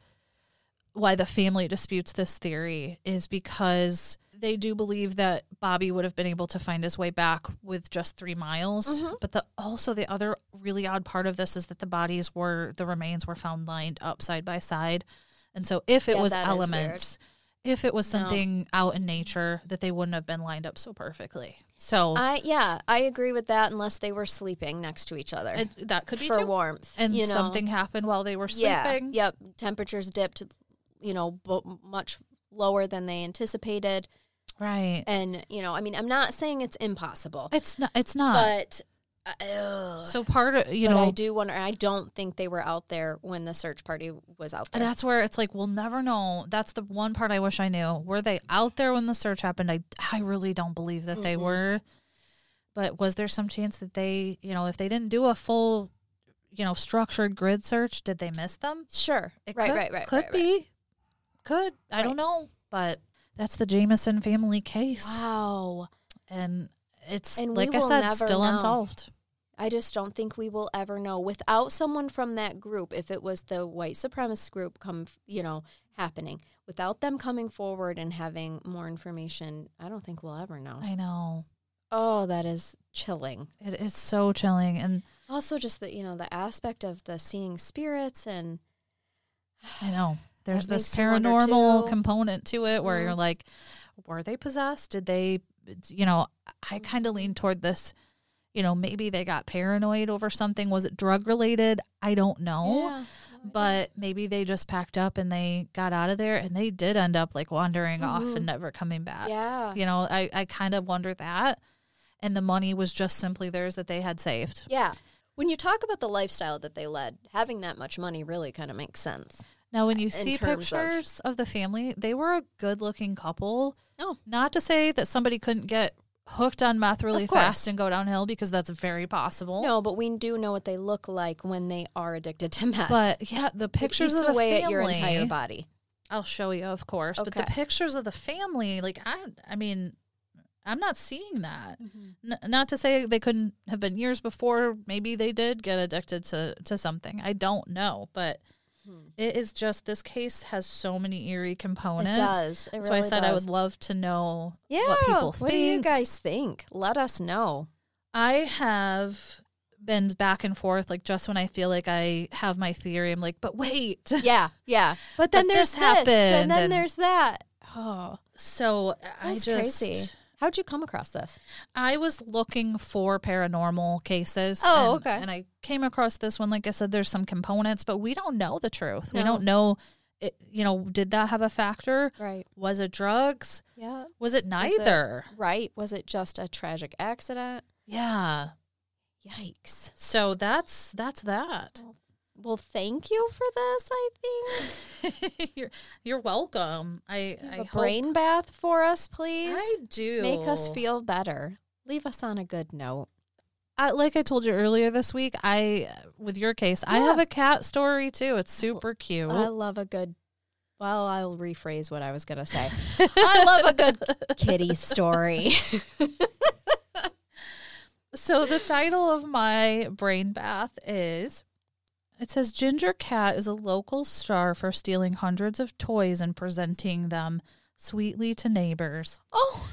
why the family disputes this theory is because they do believe that Bobby would have been able to find his way back with just three miles. Mm-hmm. But the also the other really odd part of this is that the bodies were the remains were found lined up side by side, and so if it Yeah, was that is weird. elements, if it was No. something out in nature that they wouldn't have been lined up so perfectly. So I yeah, I agree with that. Unless they were sleeping next to each other it, that could be for too. warmth, and you know? something happened while they were Yeah, sleeping. yep. Temperatures dipped, you know, b- much lower than they anticipated, Right. and you know, I mean, I'm not saying it's impossible, It's not. It's not. but. Uh, ugh. so part of you but know I do wonder. I don't think they were out there when the search party was out there. that's where it's like we'll never know. That's the one part I wish I knew. Were they out there when the search happened? I I really don't believe that they Mm-mm. were. But was there some chance that they, you know, if they didn't do a full, you know, structured grid search, did they miss them? Sure. It right, could, right, right. Could right, right. be. Could. I Right. don't know. But that's the Jamison family case. Wow. And it's, And like I said, still know. unsolved. I just don't think we will ever know without someone from that group. If it was the white supremacist group come, you know, happening without them coming forward and having more information, I don't think we'll ever know. I know. Oh, that is chilling. It is so chilling. And Also, just the you know the aspect of the seeing spirits and I know. There's this makes you wonder, paranormal component to it where Mhm. you're like, were they possessed? Did they, you know, I kind of lean toward this, you know, maybe they got paranoid over something. Was it drug related? I don't know. yeah, But maybe they just packed up and they got out of there and they did end up like wandering off Mhm. and never coming back. yeah, You know, I, I kind of wonder that. And the money was just simply theirs that they had saved. yeah. When you talk about the lifestyle that they led, having that much money really kind of makes sense. Now, when you see terms of- pictures of, the family, they were a good looking couple. Oh. Not to say that somebody couldn't get hooked on meth really fast and go downhill because that's very possible. No, but we do know what they look like when they are addicted to meth. But yeah, the pictures of the away family. at your entire body. I'll show you, of course. But the pictures of the family, like I, I mean, I'm not seeing that. Mm-hmm. N- not to say they couldn't have been years before. Maybe they did get addicted to to something. I don't know, but Hmm. it is just this case has so many eerie components. It does. It That's really why I said I would love to know Yeah. what people think. What do you guys think? Let us know. I have been back and forth. Like just when I feel like I have my theory, I'm like, but wait. Yeah, yeah. But then But there's this this, and then and- there's that. Oh, So I that's just crazy. How'd you come across this? I was looking for paranormal cases. Oh, and- okay. And I came across this one. Like I said, there's some components, but we don't know the truth. We don't know. It, you know, did that have a factor? Right. Was it drugs? Yeah. Was it Was it- neither? Right. Was it just a tragic accident? Yeah. Yikes. So that's that's that. Well, thank you for this. I think you're you're welcome. I I a hope- brain bath for us, please. I do Make us feel better. Leave us on a good note. I, like I told you earlier this week. I with your case, I have a cat story too. It's oh, super cute. I love a good. Well, I'll rephrase what I was gonna say. I love a good kitty story. So the title of my brain bath is it says Ginger Cat is a local star for stealing hundreds of toys and presenting them sweetly to neighbors. oh,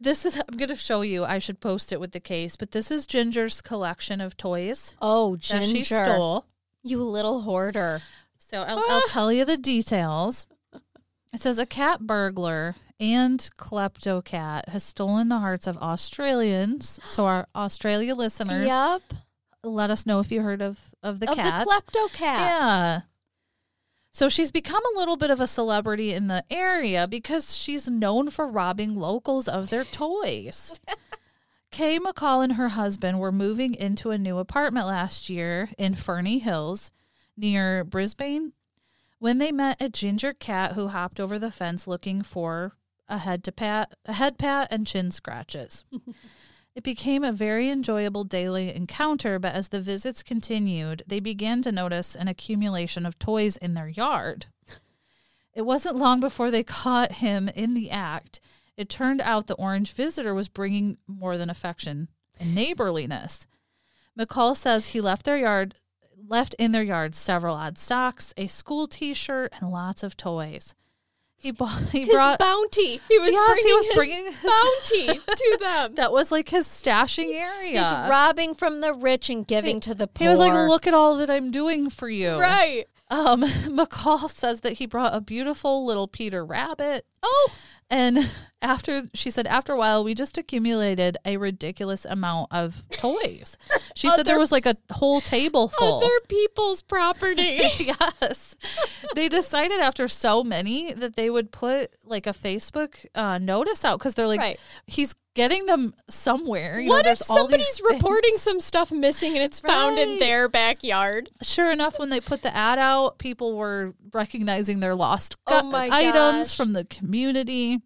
This is I'm going to show you. I should post it with the case, but this is Ginger's collection of toys oh, that Ginger, she stole. you little hoarder. So I'll, I'll tell you the details. It says a cat burglar and klepto cat has stolen the hearts of Australians. So our Australia listeners, Yep, let us know if you heard of of the of cat. the klepto cat. Yeah. So she's become a little bit of a celebrity in the area because she's known for robbing locals of their toys. Kay McCall and her husband were moving into a new apartment last year in Ferny Hills near Brisbane when they met a ginger cat who hopped over the fence looking for a head to pat, a head pat and chin scratches. It became a very enjoyable daily encounter, but as the visits continued, they began to notice an accumulation of toys in their yard. It wasn't long before they caught him in the act. It turned out the orange visitor was bringing more than affection and neighborliness. McCall says he left their yard, left in their yard several odd socks, a school T-shirt, and lots of toys. He bought. He His brought. bounty. He was Yes, bringing he was his bringing his- bounty to them. that was like his stashing area. He's robbing from the rich and giving to the poor. He was like, "Look at all that I'm doing for you." right. Um, McCall says that he brought a beautiful little Peter rabbit. Oh, And after she said, after a while, we just accumulated a ridiculous amount of toys. She said there was like a whole table full. Of Other people's property. yes. They decided after so many that they would put like a Facebook uh, notice out because they're like, Right. he's getting them somewhere. You know, what if all these somebody's reporting some stuff missing and it's found in their backyard? Sure enough, when they put the ad out, people were recognizing their lost Oh items gosh. from the community.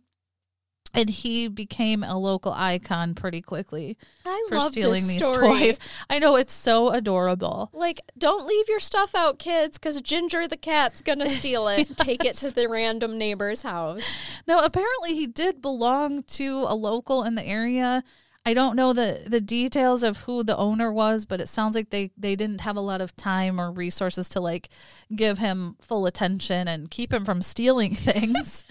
And he became a local icon pretty quickly I for love stealing this these story. toys. I know it's so adorable. Like, don't leave your stuff out, kids, because Ginger the cat's gonna steal it. Take it to the random neighbor's house. Now, apparently, he did belong to a local in the area. I don't know the, the details of who the owner was, but it sounds like they, they didn't have a lot of time or resources to like give him full attention and keep him from stealing things.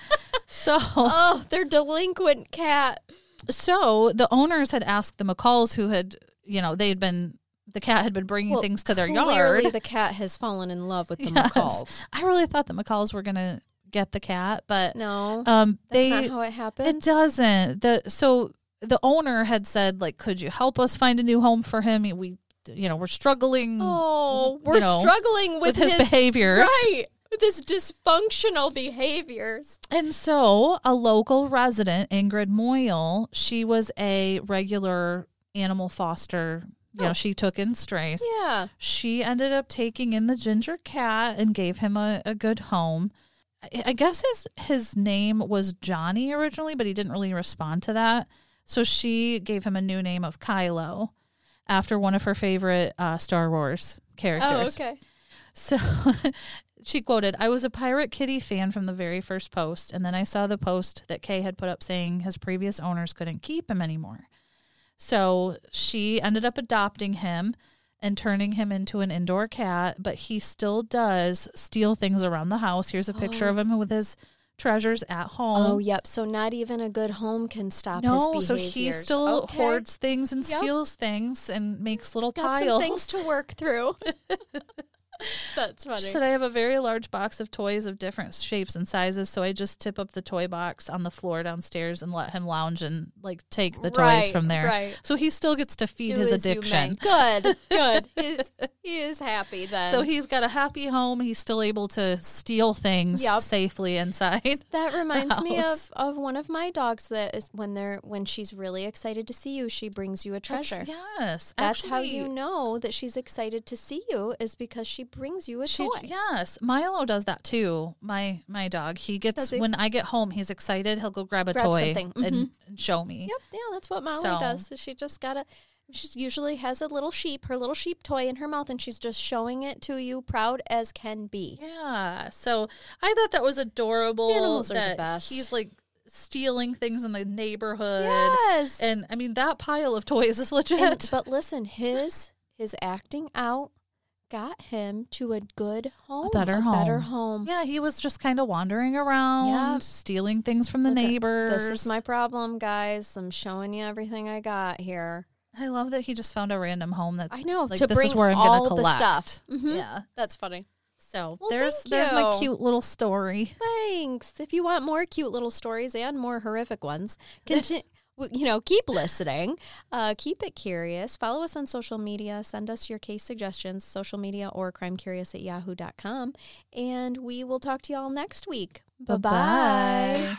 so, Oh, their delinquent cat. so the owners had asked the McCalls who had, you know, they had been the cat had been bringing Well, things to their yard. the cat has fallen in love with the Yes. McCalls. I really thought the McCalls were gonna get the cat, but No, um, that's they not how it happens. It doesn't. The so the owner had said like, could you help us find a new home for him? We, you know, we're struggling Oh, we're know, struggling with, with his, behaviors. right with his dysfunctional behaviors. And so a local resident, Ingrid Moyle, she was a regular animal foster. You Oh. know, she took in strays. Yeah, She ended up taking in the ginger cat and gave him a, a good home. I I guess his his name was Johnny originally, but he didn't really respond to that. So she gave him a new name of Kylo after one of her favorite uh, Star Wars characters. Oh, okay. So she quoted, I was a Pirate Kitty fan from the very first post, and then I saw the post that Kay had put up saying his previous owners couldn't keep him anymore. So she ended up adopting him and turning him into an indoor cat, but he still does steal things around the house. Here's a picture of him with his treasures at oh, home. Oh, yep. So not even a good home can stop no, his so he still Okay. hoards things and Yep. steals things and makes little Got piles. some things to work through. That's funny. She said I have a very large box of toys of different shapes and sizes, so I just tip up the toy box on the floor downstairs and let him lounge and like take the toys Right, from there. right. So he still gets to feed Do his as you addiction. may. Good, good. He's, he is happy then. So he's got a happy home. He's still able to steal things Yep. safely inside. That reminds me of, of one of my dogs that is when they're when she's really excited to see you, she brings you a treasure. That's- yes, That's how actually, you know that she's excited to see you is because she brings you a She, toy. yes, Milo does that too. My my dog. He gets he? when I get home, he's excited. He'll go grab a Grab toy something. and, mm-hmm. and show me. Yep, yeah, that's what Molly So- does. So she just got a. She usually has a little sheep, her little sheep toy in her mouth, and she's just showing it to you, proud as can be. Yeah. So I thought that was adorable. Animals are the best. He's like stealing things in the neighborhood. Yes. And I mean that pile of toys is legit. And- but listen, his his acting out got him to a good home, better better home. home. yeah, he was just kind of wandering around, stealing things from the Look neighbors. This is my problem, guys. I'm showing you everything I got here. I love that he just found a random home that I know like to this bring is where I'm all gonna collect. the stuff. Mhm. Yeah. That's funny. So Well, there's there's my cute little story. Thanks. If you want more cute little stories and more horrific ones, continue. You know, keep listening. Uh, keep it curious. Follow us on social media. Send us your case suggestions, social media or crimecurious at yahoo.com. And we will talk to you all next week. Bye bye.